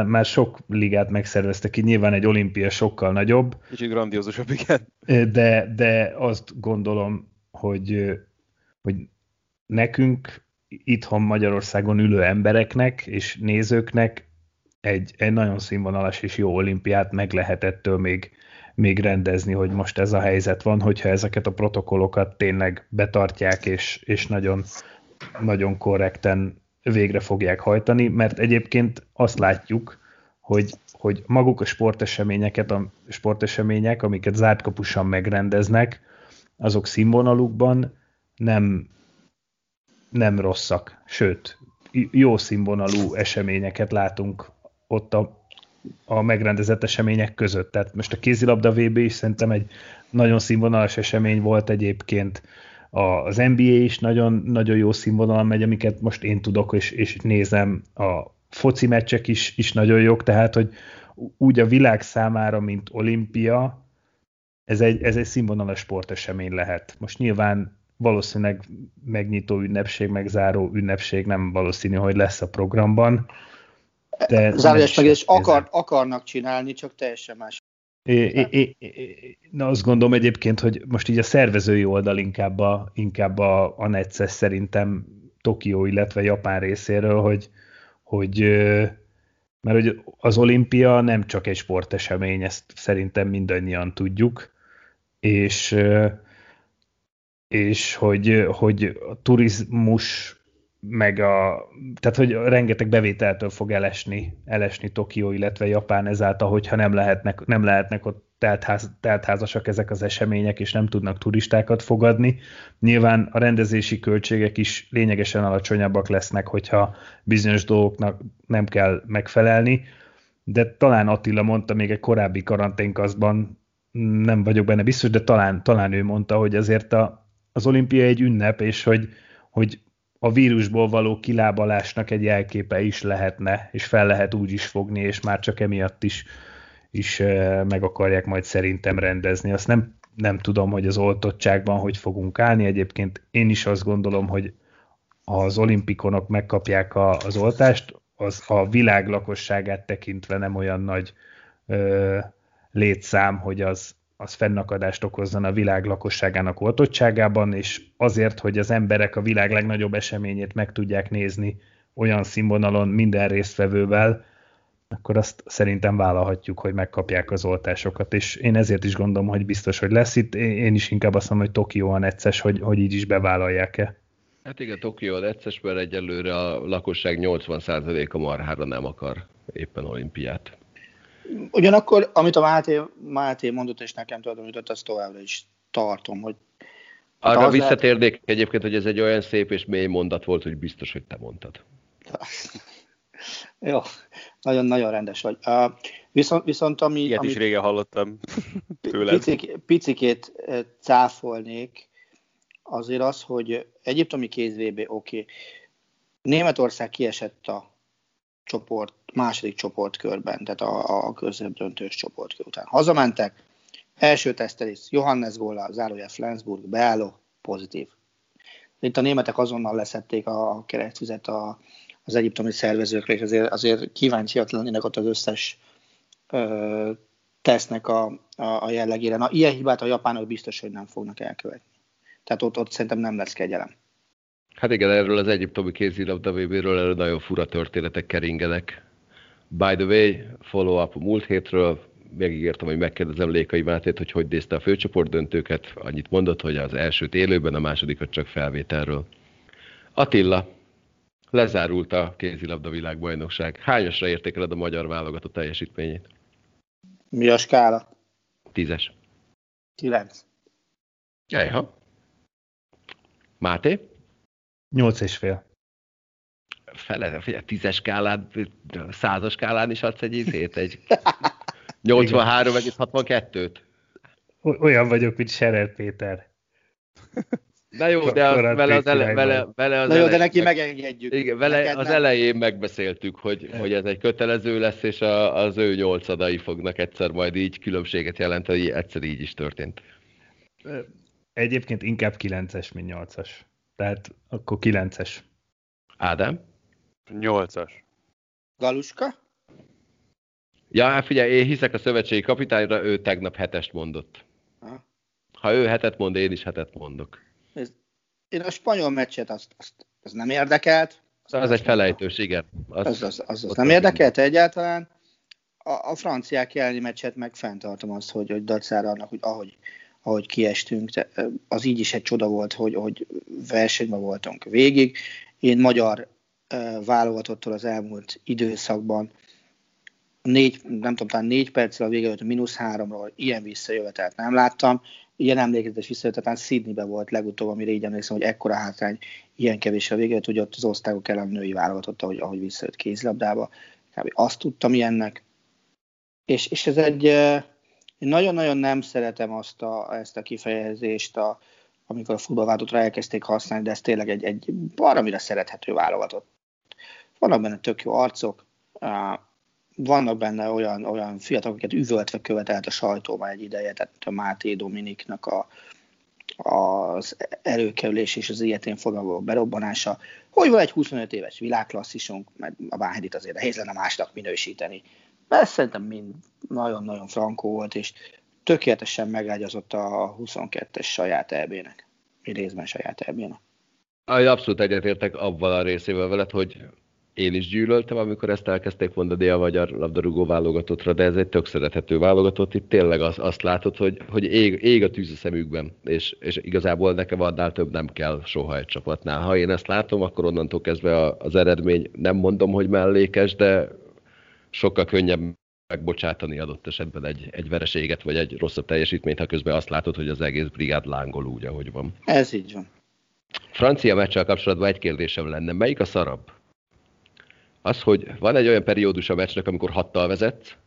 már sok ligát megszerveztek, így nyilván egy olimpia sokkal nagyobb. Kicsit grandiózusabb, igen. De, de azt gondolom, hogy, hogy nekünk itthon Magyarországon ülő embereknek és nézőknek egy, egy nagyon színvonalas és jó olimpiát meg lehet ettől még még rendezni, hogy most ez a helyzet van, hogyha ezeket a protokollokat tényleg betartják, és, és nagyon, nagyon korrekten végre fogják hajtani, mert egyébként azt látjuk, hogy, hogy maguk a sporteseményeket, a sportesemények, amiket zártkapusan megrendeznek, azok színvonalukban nem, nem rosszak, sőt, jó színvonalú eseményeket látunk ott a a megrendezett események között. Tehát most a kézilabda VB is szerintem egy nagyon színvonalas esemény volt egyébként. Az NBA is nagyon, nagyon jó színvonalon megy, amiket most én tudok, és, és nézem. A foci meccsek is, is nagyon jók, tehát hogy úgy a világ számára, mint olimpia, ez egy, ez egy színvonalas sportesemény lehet. Most nyilván valószínűleg megnyitó ünnepség, megzáró ünnepség nem valószínű, hogy lesz a programban, de Zárójeles megjegyzés, akar, akarnak csinálni, csak teljesen más. É, é, é, na azt gondolom egyébként, hogy most így a szervezői oldal inkább a, inkább a, a necces szerintem Tokió, illetve Japán részéről, hogy, hogy mert hogy az olimpia nem csak egy sportesemény, ezt szerintem mindannyian tudjuk, és, és hogy, hogy a turizmus meg a, tehát hogy rengeteg bevételtől fog elesni, elesni Tokió, illetve Japán ezáltal, hogyha nem lehetnek, nem lehetnek ott teltház, teltházasak ezek az események, és nem tudnak turistákat fogadni. Nyilván a rendezési költségek is lényegesen alacsonyabbak lesznek, hogyha bizonyos dolgoknak nem kell megfelelni, de talán Attila mondta még egy korábbi karanténkaszban, nem vagyok benne biztos, de talán, talán ő mondta, hogy azért a, az olimpia egy ünnep, és hogy, hogy a vírusból való kilábalásnak egy jelképe is lehetne, és fel lehet úgy is fogni, és már csak emiatt is, is meg akarják majd szerintem rendezni. Azt nem, nem tudom, hogy az oltottságban hogy fogunk állni. Egyébként én is azt gondolom, hogy az olimpikonok megkapják a, az oltást, az a világ lakosságát tekintve nem olyan nagy ö, létszám, hogy az, az fennakadást okozzon a világ lakosságának oltottságában, és azért, hogy az emberek a világ legnagyobb eseményét meg tudják nézni olyan színvonalon minden résztvevővel, akkor azt szerintem vállalhatjuk, hogy megkapják az oltásokat, és én ezért is gondolom, hogy biztos, hogy lesz itt. Én is inkább azt mondom, hogy Tokió a necces, hogy, hogy így is bevállalják-e. Hát igen, Tokió a necces, mert egyelőre a lakosság 80%-a marhára nem akar éppen olimpiát. Ugyanakkor, amit a Máté, Máté mondott, és nekem jutott, azt továbbra is tartom, hogy arra hát visszatérnék lehet... egyébként, hogy ez egy olyan szép és mély mondat volt, hogy biztos, hogy te mondtad. (laughs) Jó, nagyon-nagyon rendes vagy. Uh, viszont, viszont ami... Ilyet ami is régen hallottam (laughs) tőled. Picik, picikét cáfolnék, azért az, hogy egyiptomi kézvébe oké. Okay. Németország kiesett a csoport, második csoportkörben, tehát a, a döntős csoportkör után. Hazamentek, első tesztelés, Johannes Gola, zárója Flensburg, beálló, pozitív. Itt a németek azonnal leszették a keresztvizet a, az egyiptomi szervezőkre, és azért, azért kíváncsiak lennének ott az összes ö, tesznek a, a, a jellegére. Na, ilyen hibát a japánok biztos, hogy nem fognak elkövetni. Tehát ott, ott szerintem nem lesz kegyelem. Hát igen, erről az egyiptomi kézilabda VB-ről erről nagyon fura történetek keringenek. By the way, follow-up a múlt hétről, megígértem, hogy megkérdezem Lékai Mátét, hogy hogy nézte a főcsoport döntőket. Annyit mondott, hogy az elsőt élőben, a másodikat csak felvételről. Attila, lezárult a kézilabda világbajnokság. Hányasra értékeled a magyar válogatott teljesítményét? Mi a skála? Tízes. Kilenc. Ejha. Máté? Nyolc és fél. Fele, figyelj, tízes skálán, százas skálán is adsz egy izét, egy (laughs) 83,62-t. Olyan vagyok, mint Serer Péter. Na jó, de vele az, ele, vele, vele az Na jó, de neki meg, megengedjük. Igen, vele Neked az nem. elején megbeszéltük, hogy, hogy ez egy kötelező lesz, és a, az ő nyolcadai fognak egyszer majd így különbséget jelenteni, egyszer így is történt. Egyébként inkább 9-es, mint 8-as. Tehát akkor 9-es. Ádám? 8-as. Galuska? Ja, hát figyelj, én hiszek a szövetségi kapitányra, ő tegnap hetest mondott. Ha, ha ő hetet mond, én is hetet mondok. Ez, én a spanyol meccset azt, azt, az nem érdekelt. Az, az egy felejtős, igen. Az, az, az, az, az nem érdekelt egyáltalán. A, a franciák elleni meccset meg fenntartom azt, hogy, hogy dacára annak, hogy ahogy, ahogy kiestünk, az így is egy csoda volt, hogy, hogy versenyben voltunk végig. Én magyar válogatottól az elmúlt időszakban négy, nem tudom, talán négy perccel a vége a mínusz háromról ilyen visszajövetelt nem láttam. Ilyen emlékezetes visszajövetet, Sydneybe volt legutóbb, amire így emlékszem, hogy ekkora hátrány, ilyen kevés a vége, hogy ott az osztályok ellen női válogatott, ahogy, ahogy visszajött kézlabdába. Kb. azt tudtam ilyennek. És, és ez egy, én nagyon-nagyon nem szeretem azt a, ezt a kifejezést, a, amikor a futballváltótra elkezdték használni, de ez tényleg egy, egy baromira szerethető válogatott. Vannak benne tök jó arcok, vannak benne olyan, olyan fiatalok, akiket üvöltve követelt a sajtó már egy ideje, tehát a Máté Dominiknak a, az előkerülés és az ilyetén foglaló berobbanása. Hogy van egy 25 éves világklasszisunk, mert a Báhedit azért nehéz lenne másnak minősíteni. Mert szerintem mind nagyon-nagyon frankó volt, és tökéletesen megágyazott a 22-es saját elbének, részben saját elbének. Abszolút egyetértek abban a részével veled, hogy én is gyűlöltem, amikor ezt elkezdték mondani a magyar labdarúgó válogatottra, de ez egy tök szerethető válogatott. Itt tényleg az, azt látod, hogy, hogy ég, ég a tűz a szemükben, és, és igazából nekem annál több nem kell soha egy csapatnál. Ha én ezt látom, akkor onnantól kezdve az eredmény nem mondom, hogy mellékes, de sokkal könnyebb megbocsátani adott esetben egy, egy vereséget, vagy egy rosszabb teljesítményt, ha közben azt látod, hogy az egész brigád lángol úgy, ahogy van. Ez így van. Francia meccsel kapcsolatban egy kérdésem lenne. Melyik a szarabb? az, hogy van egy olyan periódus a meccsnek, amikor hattal vezet,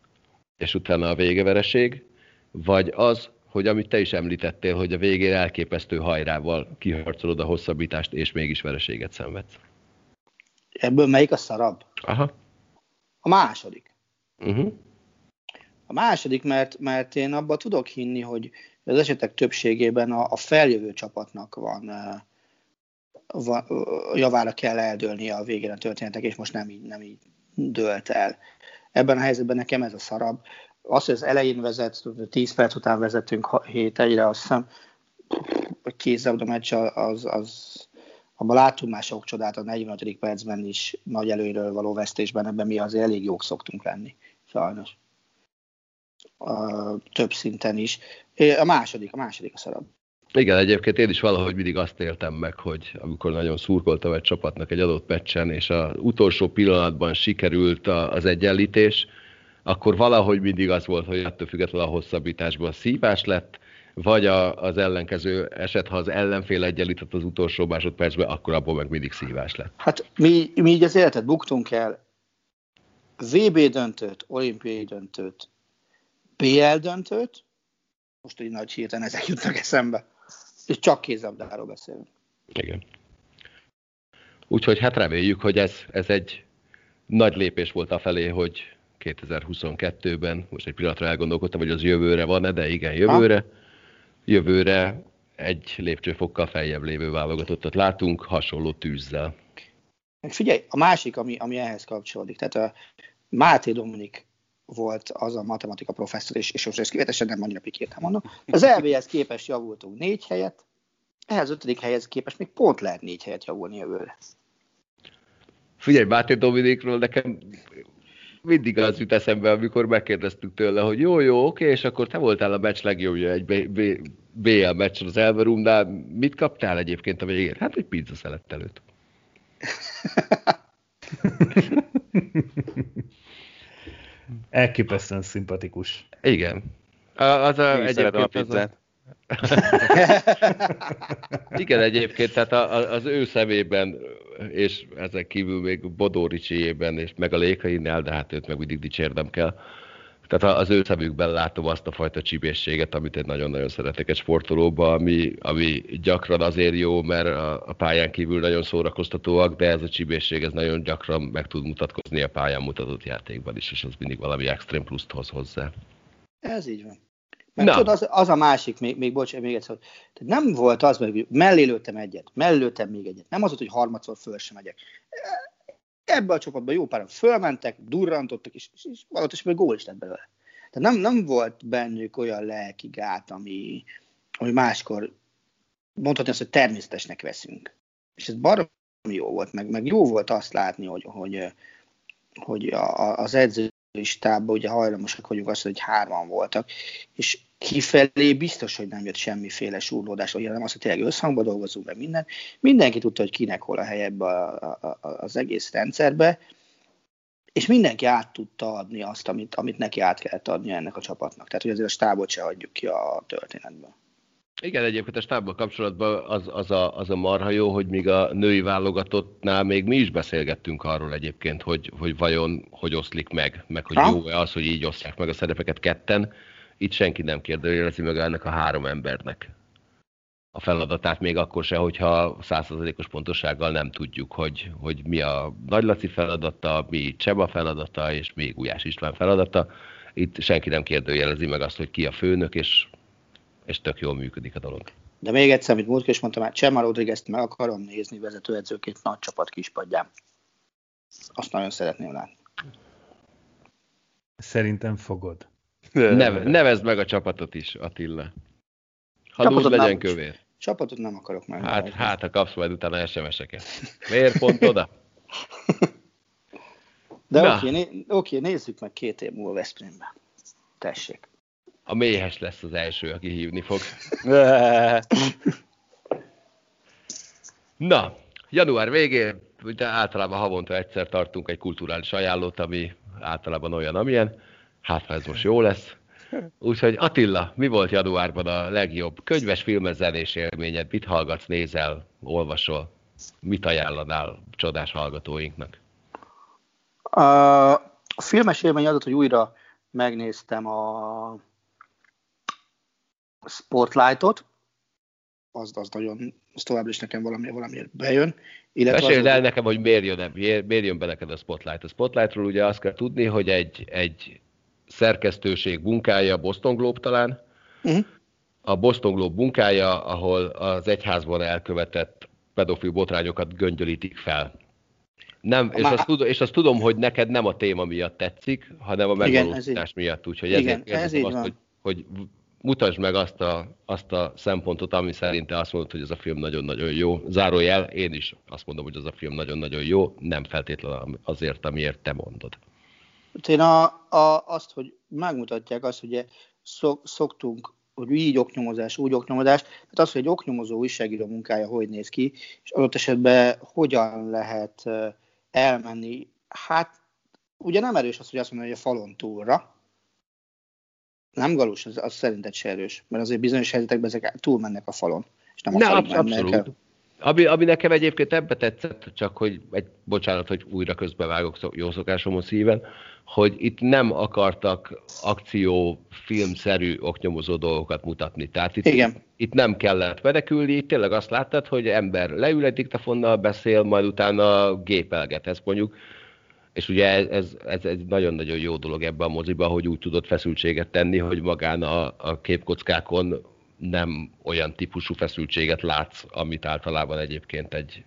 és utána a végevereség, vagy az, hogy amit te is említettél, hogy a végén elképesztő hajrával kiharcolod a hosszabbítást, és mégis vereséget szenvedsz. Ebből melyik a szarabb? Aha. A második. Uh-huh. A második, mert, mert én abban tudok hinni, hogy az esetek többségében a, a feljövő csapatnak van javára kell eldőlnie a végén a történetek, és most nem így, nem így dőlt el. Ebben a helyzetben nekem ez a szarabb. Az, hogy az elején vezet, 10 perc után vezetünk 7 egyre, azt hiszem, a kézzelabda meccs az, az abban látunk már sok csodát a 45. percben is nagy előről való vesztésben, ebben mi azért elég jók szoktunk lenni, sajnos. A, több szinten is. A második, a második a szarabb. Igen, egyébként én is valahogy mindig azt éltem meg, hogy amikor nagyon szurkoltam egy csapatnak egy adott meccsen, és az utolsó pillanatban sikerült az egyenlítés, akkor valahogy mindig az volt, hogy attól függetlenül a hosszabbításban szívás lett, vagy a, az ellenkező eset, ha az ellenfél egyenlített az utolsó másodpercben, akkor abból meg mindig szívás lett. Hát mi, mi így az életet buktunk el VB döntőt, olimpiai döntőt, BL döntőt, most így nagy hirtelen ezek jutnak eszembe, és csak kézabdáról beszélünk. Igen. Úgyhogy hát reméljük, hogy ez, ez egy nagy lépés volt a felé, hogy 2022-ben, most egy pillanatra elgondolkodtam, hogy az jövőre van-e, de igen, jövőre. Ha? Jövőre egy lépcsőfokkal feljebb lévő válogatottat látunk, hasonló tűzzel. Meg figyelj, a másik, ami, ami ehhez kapcsolódik, tehát a Máté Dominik volt az a matematika professzor, és, és most ezt kivetesen nem annyira pikírtam mondom. Az LB-hez képest javultunk négy helyet, ehhez ötödik helyhez képest még pont lehet négy helyet javulni jövőre. Figyelj, Máté Dominikról nekem mindig az jut eszembe, amikor megkérdeztük tőle, hogy jó, jó, oké, és akkor te voltál a meccs legjobbja egy BL meccsen az Elverumnál. Mit kaptál egyébként a végén? Hát egy pizza szelettelőt. (laughs) Elképesztően szimpatikus. Igen. Az a, egyébként a pizzát. (laughs) Igen, egyébként, tehát az ő szemében, és ezek kívül még Bodó Ricsiében, és meg a Lékainnál, de hát őt meg mindig dicsérnem kell. Tehát az ő szemükben látom azt a fajta csibészséget, amit én nagyon-nagyon szeretek egy sportolóba, ami, ami gyakran azért jó, mert a, a pályán kívül nagyon szórakoztatóak, de ez a csibészség ez nagyon gyakran meg tud mutatkozni a pályán mutatott játékban is, és az mindig valami extrém pluszt hoz hozzá. Ez így van. Mert Na. tudod, az, az, a másik, még, még bocs, még egyszer, tehát nem volt az, hogy mellé lőttem egyet, mellé lőttem még egyet. Nem az volt, hogy harmadszor föl sem megyek. Ebbe a csoportban jó páran fölmentek, durrantottak, és, és, és valahogy is még gól is lett belőle. Tehát nem, nem volt bennük olyan lelki gát, ami, ami máskor mondhatni azt, hogy természetesnek veszünk. És ez baromi jó volt, meg, meg jó volt azt látni, hogy, hogy, hogy a, az edző listában ugye hajlamosak vagyunk azt, hogy hárman voltak, és kifelé biztos, hogy nem jött semmiféle súrlódás, vagy nem azt, hogy tényleg összhangban dolgozunk, meg minden. Mindenki tudta, hogy kinek hol a helye ebbe a, a, a, az egész rendszerbe, és mindenki át tudta adni azt, amit, amit neki át kellett adni ennek a csapatnak. Tehát, hogy azért a stábot se adjuk ki a történetből. Igen, egyébként a stábbal kapcsolatban az, az, a, az a marha jó, hogy még a női válogatottnál még mi is beszélgettünk arról egyébként, hogy, hogy vajon hogy oszlik meg, meg hogy jó-e az, hogy így osztják meg a szerepeket ketten. Itt senki nem kérdőjelezi meg ennek a három embernek a feladatát, még akkor se, hogyha százszerzalékos pontosággal nem tudjuk, hogy, hogy mi a Nagy Laci feladata, mi Cseba feladata, és mi Gulyás István feladata. Itt senki nem kérdőjelezi meg azt, hogy ki a főnök, és és tök jól működik a dolog. De még egyszer, amit múltkor is mondtam, hát Csema Rodriguez-t meg akarom nézni vezetőedzőként nagy csapat kispadján. Azt nagyon szeretném látni. Szerintem fogod. Neve, nevezd meg a csapatot is, Attila. Ha csapatot legyen nem, kövér. Csapatot nem akarok meg. Hát, hát ha kapsz majd utána SMS-eket. Miért pont oda? De oké, né, oké, nézzük meg két év múlva Veszprémben. Tessék a méhes lesz az első, aki hívni fog. Na, január végén, ugye általában havonta egyszer tartunk egy kulturális ajánlót, ami általában olyan, amilyen. Hát, ha ez most jó lesz. Úgyhogy Attila, mi volt januárban a legjobb könyves, filmes, zenés élményed? Mit hallgatsz, nézel, olvasol? Mit ajánlanál csodás hallgatóinknak? A filmes élmény adott, hogy újra megnéztem a Spotlightot, az, az nagyon, az továbbra is nekem valami, valamiért bejön. Illetve Meséld el nekem, hogy miért jön, miért jön be neked a Spotlight. A Spotlightról ugye azt kell tudni, hogy egy, egy szerkesztőség munkája Boston Globe talán, uh-huh. a Boston Globe munkája, ahol az egyházban elkövetett pedofil botrányokat göngyölítik fel. Nem, és, azt tudom, és azt tudom, hogy neked nem a téma miatt tetszik, hanem a megvalósítás miatt, úgyhogy ezért Igen, ez azt, hogy, hogy mutasd meg azt a, azt a szempontot, ami szerint azt mondod, hogy ez a film nagyon-nagyon jó. Zárójel, én is azt mondom, hogy ez a film nagyon-nagyon jó, nem feltétlenül azért, amiért te mondod. Én a, a, azt, hogy megmutatják azt, hogy szok, szoktunk, hogy így oknyomozás, úgy oknyomozás, tehát az, hogy egy oknyomozó újságíró munkája hogy néz ki, és adott esetben hogyan lehet elmenni, hát ugye nem erős az, hogy azt mondja, hogy a falon túlra. Nem galus, az, az szerinted se erős, mert azért bizonyos helyzetekben ezek túlmennek a falon. És nem a Ne, falon absz- mennek abszolút. el. Ami, ami nekem egyébként ebbe tetszett, csak hogy egy bocsánat, hogy újra közbevágok szó- jó szokásomon szíven, hogy itt nem akartak akció, filmszerű oknyomozó dolgokat mutatni. Tehát itt, Igen. itt nem kellett menekülni, itt tényleg azt láttad, hogy ember leül egy diktafonnal, beszél, majd utána gépelget, ezt mondjuk. És ugye ez, ez, ez egy nagyon-nagyon jó dolog ebben a moziba, hogy úgy tudott feszültséget tenni, hogy magán a, a képkockákon nem olyan típusú feszültséget látsz, amit általában egyébként egy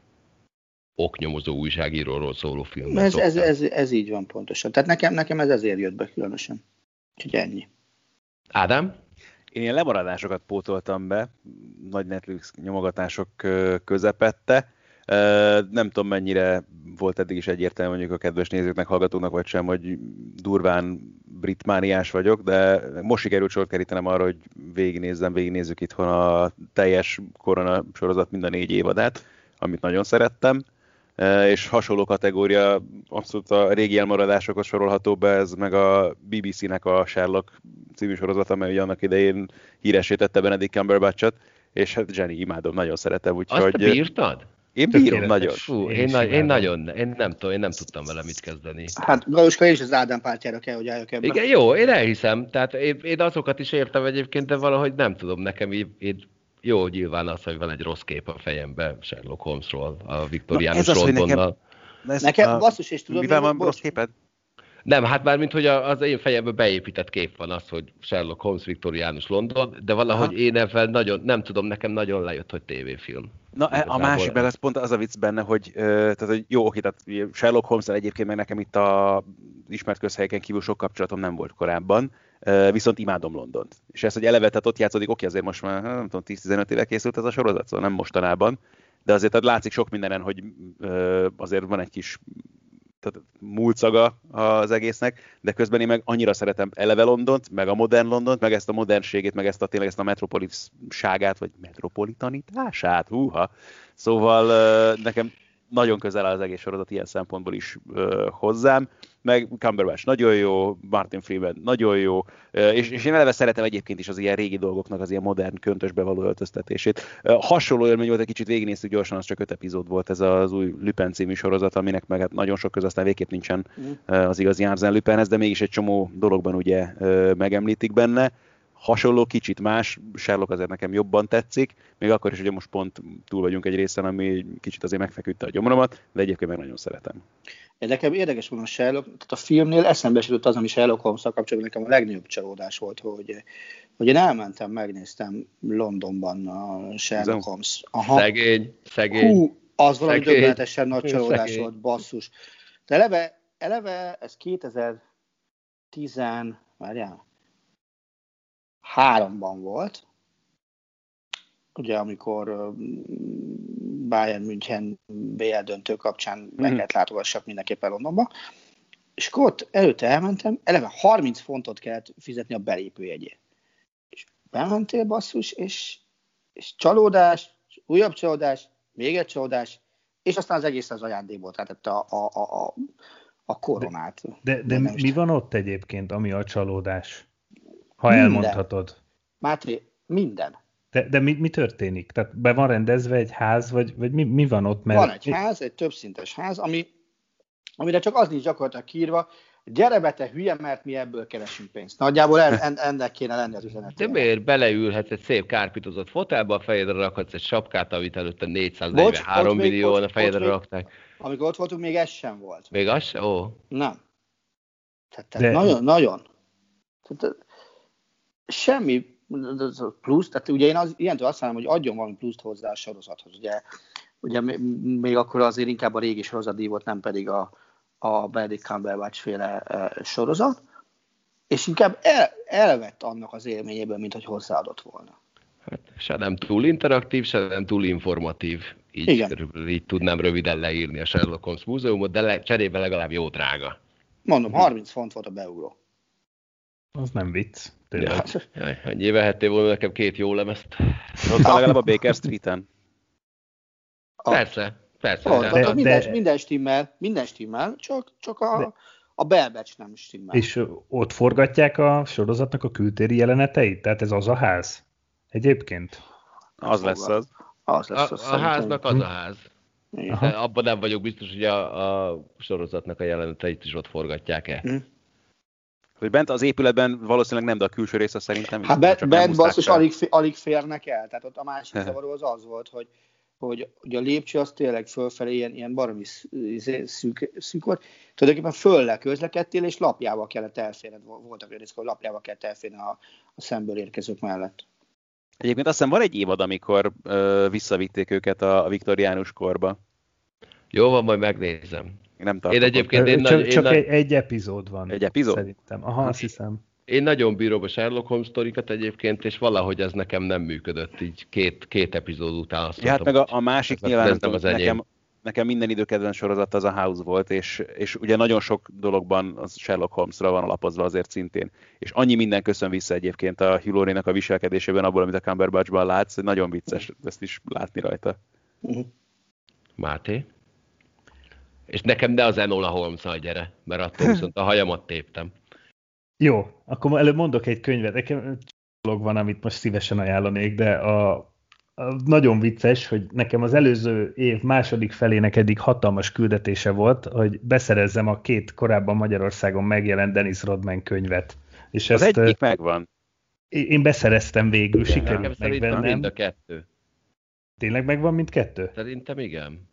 oknyomozó újságíróról szóló filmben Ez, ez, ez, ez, így van pontosan. Tehát nekem, nekem ez ezért jött be különösen. Úgyhogy ennyi. Ádám? Én ilyen lemaradásokat pótoltam be, nagy Netflix nyomogatások közepette. Nem tudom, mennyire volt eddig is egyértelmű mondjuk a kedves nézőknek, hallgatóknak, vagy sem, hogy durván britmániás vagyok, de most sikerült sort kerítenem arra, hogy végignézzem, végignézzük itthon a teljes korona sorozat mind a négy évadát, amit nagyon szerettem. És hasonló kategória, abszolút a régi elmaradásokhoz sorolható be, ez meg a BBC-nek a Sherlock című sorozat, amely annak idején híresítette Benedict Cumberbatch-ot, és hát Jenny imádom, nagyon szeretem, Azt úgyhogy te bírtad? Én bírom nagyon. Fú, Én én, én nagyon, én nem tudom, én nem tudtam vele mit kezdeni. Hát Galuska, is az Ádám pártjára kell, hogy álljak ebbe. Igen, jó, én elhiszem, tehát én, én azokat is értem egyébként, de valahogy nem tudom, nekem így, így jó, nyilván az, hogy van egy rossz kép a fejembe Sherlock Holmesról, a viktoriánus Na, ez az, hogy Londonnal. nekem- ez Nekem a- basszus, és tudod, Mivel mi- van rossz képed? Nem, hát már mint hogy a- az én fejembe beépített kép van az, hogy Sherlock Holmes viktoriánus London, de valahogy Aha. én ebben nagyon, nem tudom, nekem nagyon lejött, hogy tévéfilm. Na, e- a Igazából másik meg ez- pont az a vicc benne, hogy, tehát, hogy jó, oké, tehát Sherlock holmes egyébként meg nekem itt a ismert közhelyeken kívül sok kapcsolatom nem volt korábban, viszont imádom Londont. És ez, hogy eleve, tehát ott játszódik, oké, azért most már nem tudom, 10-15 éve készült ez a sorozat, szóval nem mostanában, de azért tehát látszik sok mindenen, hogy azért van egy kis tehát múlcaga az egésznek, de közben én meg annyira szeretem eleve Londont, meg a modern Londont, meg ezt a modernségét, meg ezt a tényleg ezt a metropolisságát, vagy metropolitanitását, húha. Szóval nekem nagyon közel áll az egész sorozat ilyen szempontból is ö, hozzám, meg Cumberbatch nagyon jó, Martin Freeman nagyon jó, ö, és, és én eleve szeretem egyébként is az ilyen régi dolgoknak az ilyen modern köntösbe való öltöztetését. Ö, hasonló élmény volt, egy kicsit végignéztük gyorsan, az csak öt epizód volt ez az új Lupin című sorozat, aminek meg hát nagyon sok köz, aztán végképp nincsen ö, az igazi Arsène Lupinhez, de mégis egy csomó dologban ugye ö, megemlítik benne hasonló, kicsit más, Sherlock azért nekem jobban tetszik, még akkor is ugye most pont túl vagyunk egy részen, ami kicsit azért megfeküdte a gyomromat, de egyébként meg nagyon szeretem. Én Nekem érdekes van a Sherlock, tehát a filmnél eszembe se jutott az, ami Sherlock holmes kapcsolatban nekem a legnagyobb csalódás volt, hogy, hogy én elmentem, megnéztem Londonban a Sherlock. Holmes. Aha. Szegény, szegény. Hú, az valami Szegény. döbbenetesen nagy csalódás Szegény. volt, basszus. De eleve, eleve ez 2010, várjál, háromban volt, ugye amikor Bayern München BL döntő kapcsán meg Mhm. kellett látogassak mindenképpen Londonba, és akkor ott előtte elmentem, eleve 30 fontot kellett fizetni a belépőjegyért. És bementél basszus, és, és csalódás, újabb csalódás, még egy csalódás, és aztán az egész az ajándékból, tehát a, a, a, a, a koronát. De, de is mi van ott egyébként, ami a csalódás? Ha Minden. elmondhatod. Máté, minden. De, de mi, mi történik? Tehát be van rendezve egy ház, vagy, vagy mi, mi van ott? Mert van egy ház, egy többszintes ház, ami, amire csak az nincs gyakorlatilag kiírva, gyere be te hülye, mert mi ebből keresünk pénzt. Nagyjából en, en, ennek kéne lenni az üzenet. De miért beleülhetsz egy szép kárpitozott fotelba, a fejedre rakhatsz egy sapkát, amit előtte 443 Bocs, millióan a fejedre még- rakták. Amikor ott voltunk, még ez sem volt. Még az se? Ó. Nem. Tehát, tehát De- nagyon, nagyon. Tehát, semmi plusz, tehát ugye én az, ilyentől azt mondom, hogy adjon valami pluszt hozzá a sorozathoz. Ugye, ugye még akkor azért inkább a régi sorozat volt, nem pedig a, a Benedict Cumberbatch féle e, sorozat, és inkább el, elvett annak az élményéből, mint hogy hozzáadott volna. Hát se nem túl interaktív, se nem túl informatív. Így, Igen. így tudnám röviden leírni a Sherlock Holmes múzeumot, de le, cserébe legalább jó drága. Mondom, 30 font volt a beugró. Az nem vicc. Tényleg. Ja. (laughs) Jaj, annyi vehettél volna nekem két jó lemezt. Ott van legalább a Baker Street-en. A- Persze, persze. Ott, de- de- minden, de- minden stimmel, minden stimmel, csak, csak a, De- a belbecs nem stimmel. És ott forgatják a sorozatnak a kültéri jeleneteit? Tehát ez az a ház? Egyébként? Az lesz az. Az lesz A, az a szerintem. háznak az a ház. Abban nem vagyok biztos, hogy a, a sorozatnak a jeleneteit is ott forgatják-e. Hm. Hogy bent az épületben valószínűleg nem, de a külső része szerintem Hát bent húzták basszus alig, alig férnek el. Tehát ott a másik zavaró az az volt, hogy, hogy, hogy a lépcső az tényleg fölfelé ilyen, ilyen baromi izé, szűk, szűk volt. Tulajdonképpen fölle közlekedtél, és lapjával kellett elférned. Voltak olyan részek, hogy lapjával kellett elférni a, a szemből érkezők mellett. Egyébként azt hiszem van egy évad, amikor ö, visszavitték őket a, a viktoriánus korba. Jó van, majd megnézem. Én nem Én tartok ott. egyébként én, csak nagy, én, csak nagy, egy, egy epizód van. Egy epizód? Szerintem. Aha, azt hiszem. én nagyon bírom a Sherlock Holmes sztorikat egyébként, és valahogy ez nekem nem működött így két, két epizód után. Azt Ja, hát meg a, a másik ez- nyilván ez nem tudom, az enyém. nekem, nekem minden idő kedvenc sorozat az a House volt, és, és ugye nagyon sok dologban az Sherlock Holmesra van alapozva azért szintén. És annyi minden köszön vissza egyébként a Hugh a viselkedésében abból, amit a Cumberbatchban látsz, hogy nagyon vicces ezt is látni rajta. Máté? És nekem ne az Enola holmes gyere, mert attól (laughs) viszont a hajamat téptem. Jó, akkor előbb mondok egy könyvet. Nekem dolog van, amit most szívesen ajánlanék, de a, a nagyon vicces, hogy nekem az előző év második felének eddig hatalmas küldetése volt, hogy beszerezzem a két korábban Magyarországon megjelent Dennis Rodman könyvet. És Az ezt egyik megvan. én beszereztem végül, Nekem sikerült szerintem mind megvennem. a kettő. Tényleg megvan mindkettő? Szerintem igen.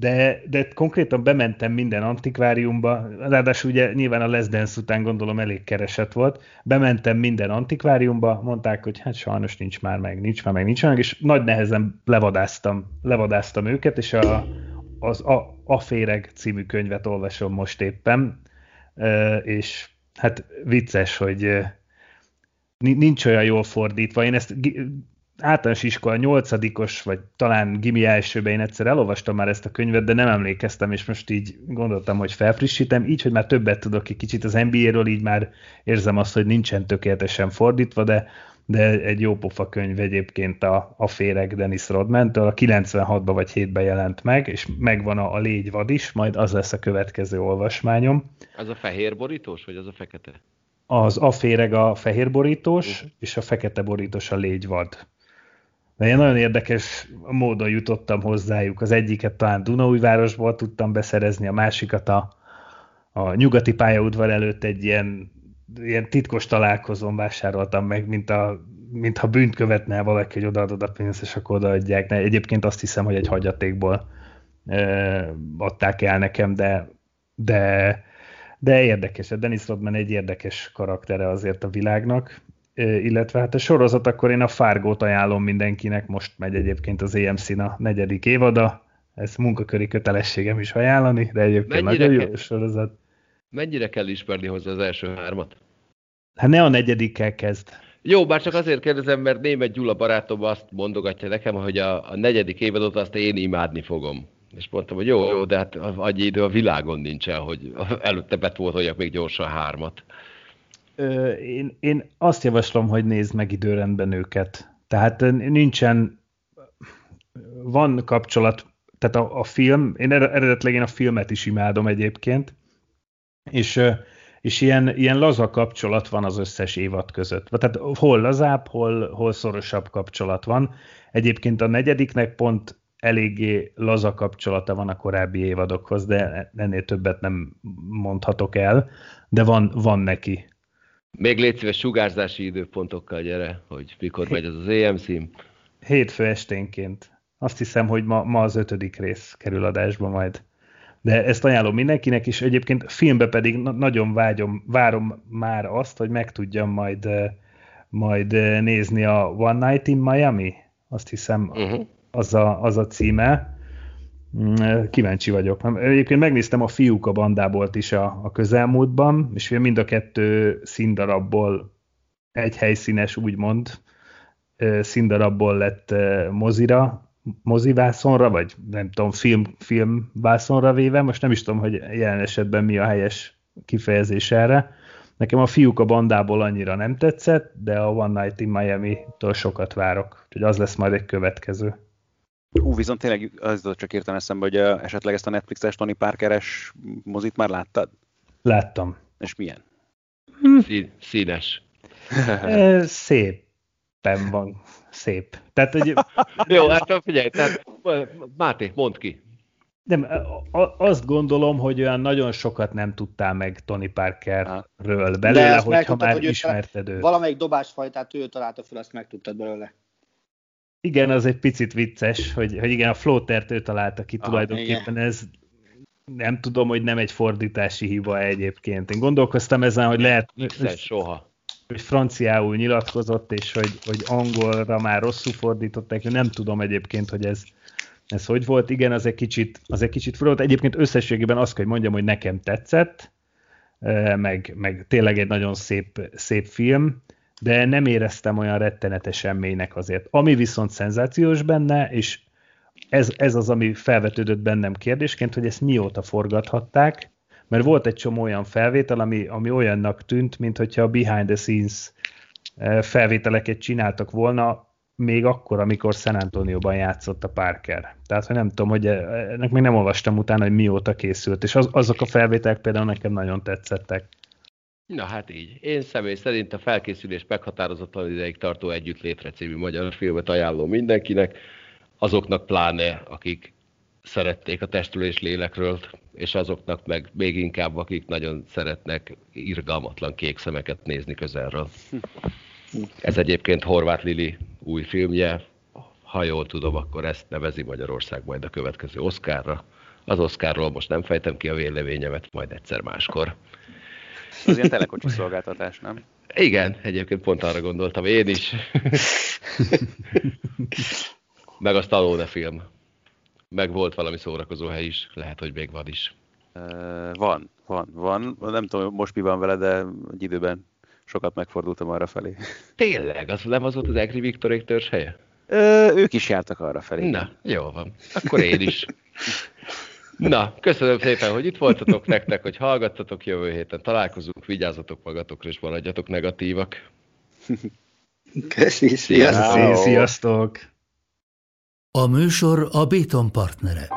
De, de konkrétan bementem minden antikváriumba, ráadásul ugye nyilván a Les Dance után gondolom elég keresett volt, bementem minden antikváriumba, mondták, hogy hát sajnos nincs már meg, nincs már meg, nincs már meg, és nagy nehezen levadáztam, levadáztam őket, és a, az a, Aféreg című könyvet olvasom most éppen, és hát vicces, hogy nincs olyan jól fordítva. Én ezt általános iskola nyolcadikos, vagy talán gimi elsőben én egyszer elolvastam már ezt a könyvet, de nem emlékeztem, és most így gondoltam, hogy felfrissítem, így, hogy már többet tudok egy kicsit az NBA-ről, így már érzem azt, hogy nincsen tökéletesen fordítva, de, de egy jó pofa könyv egyébként a, a Féreg Dennis Rodman-től, a 96-ban vagy 7-ben jelent meg, és megvan a, a Légy vad is, majd az lesz a következő olvasmányom. Az a fehér borítós, vagy az a fekete? Az aféreg a fehér borítós, és a fekete borítós a légyvad. De én nagyon érdekes módon jutottam hozzájuk. Az egyiket talán Dunaújvárosból tudtam beszerezni, a másikat a, a nyugati pályaudvar előtt egy ilyen, ilyen titkos találkozón vásároltam meg, mint a, mintha bűnt követne valaki, hogy odaadod a pénzt, és akkor odaadják. De egyébként azt hiszem, hogy egy hagyatékból ö, adták el nekem, de, de de érdekes, Dennis Rodman egy érdekes karaktere azért a világnak, illetve hát a sorozat, akkor én a Fargót ajánlom mindenkinek, most megy egyébként az EMC-n a negyedik évada, ez munkaköri kötelességem is ajánlani, de egyébként Mennyire nagyon jó kell? sorozat. Mennyire kell ismerni hozzá az első hármat? Hát ne a negyedikkel kezd. Jó, bár csak azért kérdezem, mert német Gyula barátom azt mondogatja nekem, hogy a, a negyedik évadot azt én imádni fogom. És mondtam, hogy jó, jó, de hát annyi idő a világon nincsen, hogy előtte betoltoljak még gyorsan hármat. Én, én azt javaslom, hogy nézd meg időrendben őket. Tehát nincsen, van kapcsolat, tehát a, a film, én ered- eredetileg én a filmet is imádom egyébként, és, és ilyen, ilyen laza kapcsolat van az összes évad között. Tehát hol lazább, hol, hol szorosabb kapcsolat van. Egyébként a negyediknek pont eléggé laza kapcsolata van a korábbi évadokhoz, de ennél többet nem mondhatok el, de van, van neki. Még légy szíves sugárzási időpontokkal gyere, hogy mikor megy az az EMC. Hétfő esténként. Azt hiszem, hogy ma, ma az ötödik rész kerül adásba majd. De ezt ajánlom mindenkinek, és egyébként filmbe pedig na- nagyon vágyom, várom már azt, hogy meg tudjam majd, eh, majd eh, nézni a One Night in Miami. Azt hiszem, Uh-huh. az a, az a címe. Kíváncsi vagyok. Egyébként megnéztem a fiúk a bandából is a, a közelmúltban, és mind a kettő színdarabból egy helyszínes, úgymond, színdarabból lett mozira, mozivászonra, vagy nem tudom, film, filmvászonra véve, most nem is tudom, hogy jelen esetben mi a helyes kifejezés erre. Nekem a fiúk a bandából annyira nem tetszett, de a One Night in Miami-től sokat várok. Úgyhogy az lesz majd egy következő. Hú, viszont tényleg az csak írtam eszembe, hogy uh, esetleg ezt a Netflixes Tony Parkeres mozit már láttad? Láttam. És milyen? Szín, színes. (laughs) E, Szépen van. Szép. Tehát, hogy (laughs) Jó, hát figyelj, tehát, Máté, mondd ki. nem, a- azt gondolom, hogy olyan nagyon sokat nem tudtál meg Tony Parkerről belőle, azt hogyha már hogy ismerted őt. Valamelyik dobásfajtát ő találta fel, azt megtudtad belőle. Igen, az egy picit vicces, hogy, hogy igen, a floatert ő találta ki Aha, tulajdonképpen, ez nem tudom, hogy nem egy fordítási hiba egyébként. Én gondolkoztam ezen, hogy lehet, X-en soha. hogy franciául nyilatkozott, és hogy, hogy angolra már rosszul fordították, nem tudom egyébként, hogy ez, ez hogy volt. Igen, az egy kicsit, az egy kicsit fura volt. Egyébként összességében azt kell, hogy mondjam, hogy nekem tetszett, eh, meg, meg tényleg egy nagyon szép, szép film, de nem éreztem olyan rettenetesen mélynek azért. Ami viszont szenzációs benne, és ez, ez az, ami felvetődött bennem kérdésként, hogy ezt mióta forgathatták, mert volt egy csomó olyan felvétel, ami, ami olyannak tűnt, mint hogyha a behind the scenes eh, felvételeket csináltak volna, még akkor, amikor San Antonio-ban játszott a Parker. Tehát, hogy nem tudom, hogy eh, ennek még nem olvastam utána, hogy mióta készült, és az, azok a felvételek például nekem nagyon tetszettek. Na hát így. Én személy szerint a felkészülés meghatározatlan ideig tartó Együttlétre című magyar filmet ajánlom mindenkinek, azoknak pláne, akik szerették a testről és lélekről, és azoknak meg még inkább, akik nagyon szeretnek irgalmatlan kék szemeket nézni közelről. (laughs) Ez egyébként Horváth Lili új filmje, ha jól tudom, akkor ezt nevezi Magyarország majd a következő Oscarra. Az Oscarról most nem fejtem ki a véleményemet, majd egyszer máskor. Az ilyen telekocsi szolgáltatás, nem? Igen, egyébként pont arra gondoltam én is. Meg a Stallone film. Meg volt valami szórakozó hely is, lehet, hogy még van is. Uh, van, van, van. Nem tudom, most mi van vele, de egy időben sokat megfordultam arra felé. Tényleg, az nem az volt az Egri Viktorék törzs helye? Uh, ők is jártak arra felé. Na, jó van. Akkor én is. Na, köszönöm szépen, hogy itt voltatok nektek, hogy hallgattatok jövő héten. Találkozunk, vigyázzatok magatokra, és maradjatok negatívak. Köszi, Sziasztok! Sziasztok! A műsor a Béton partnere.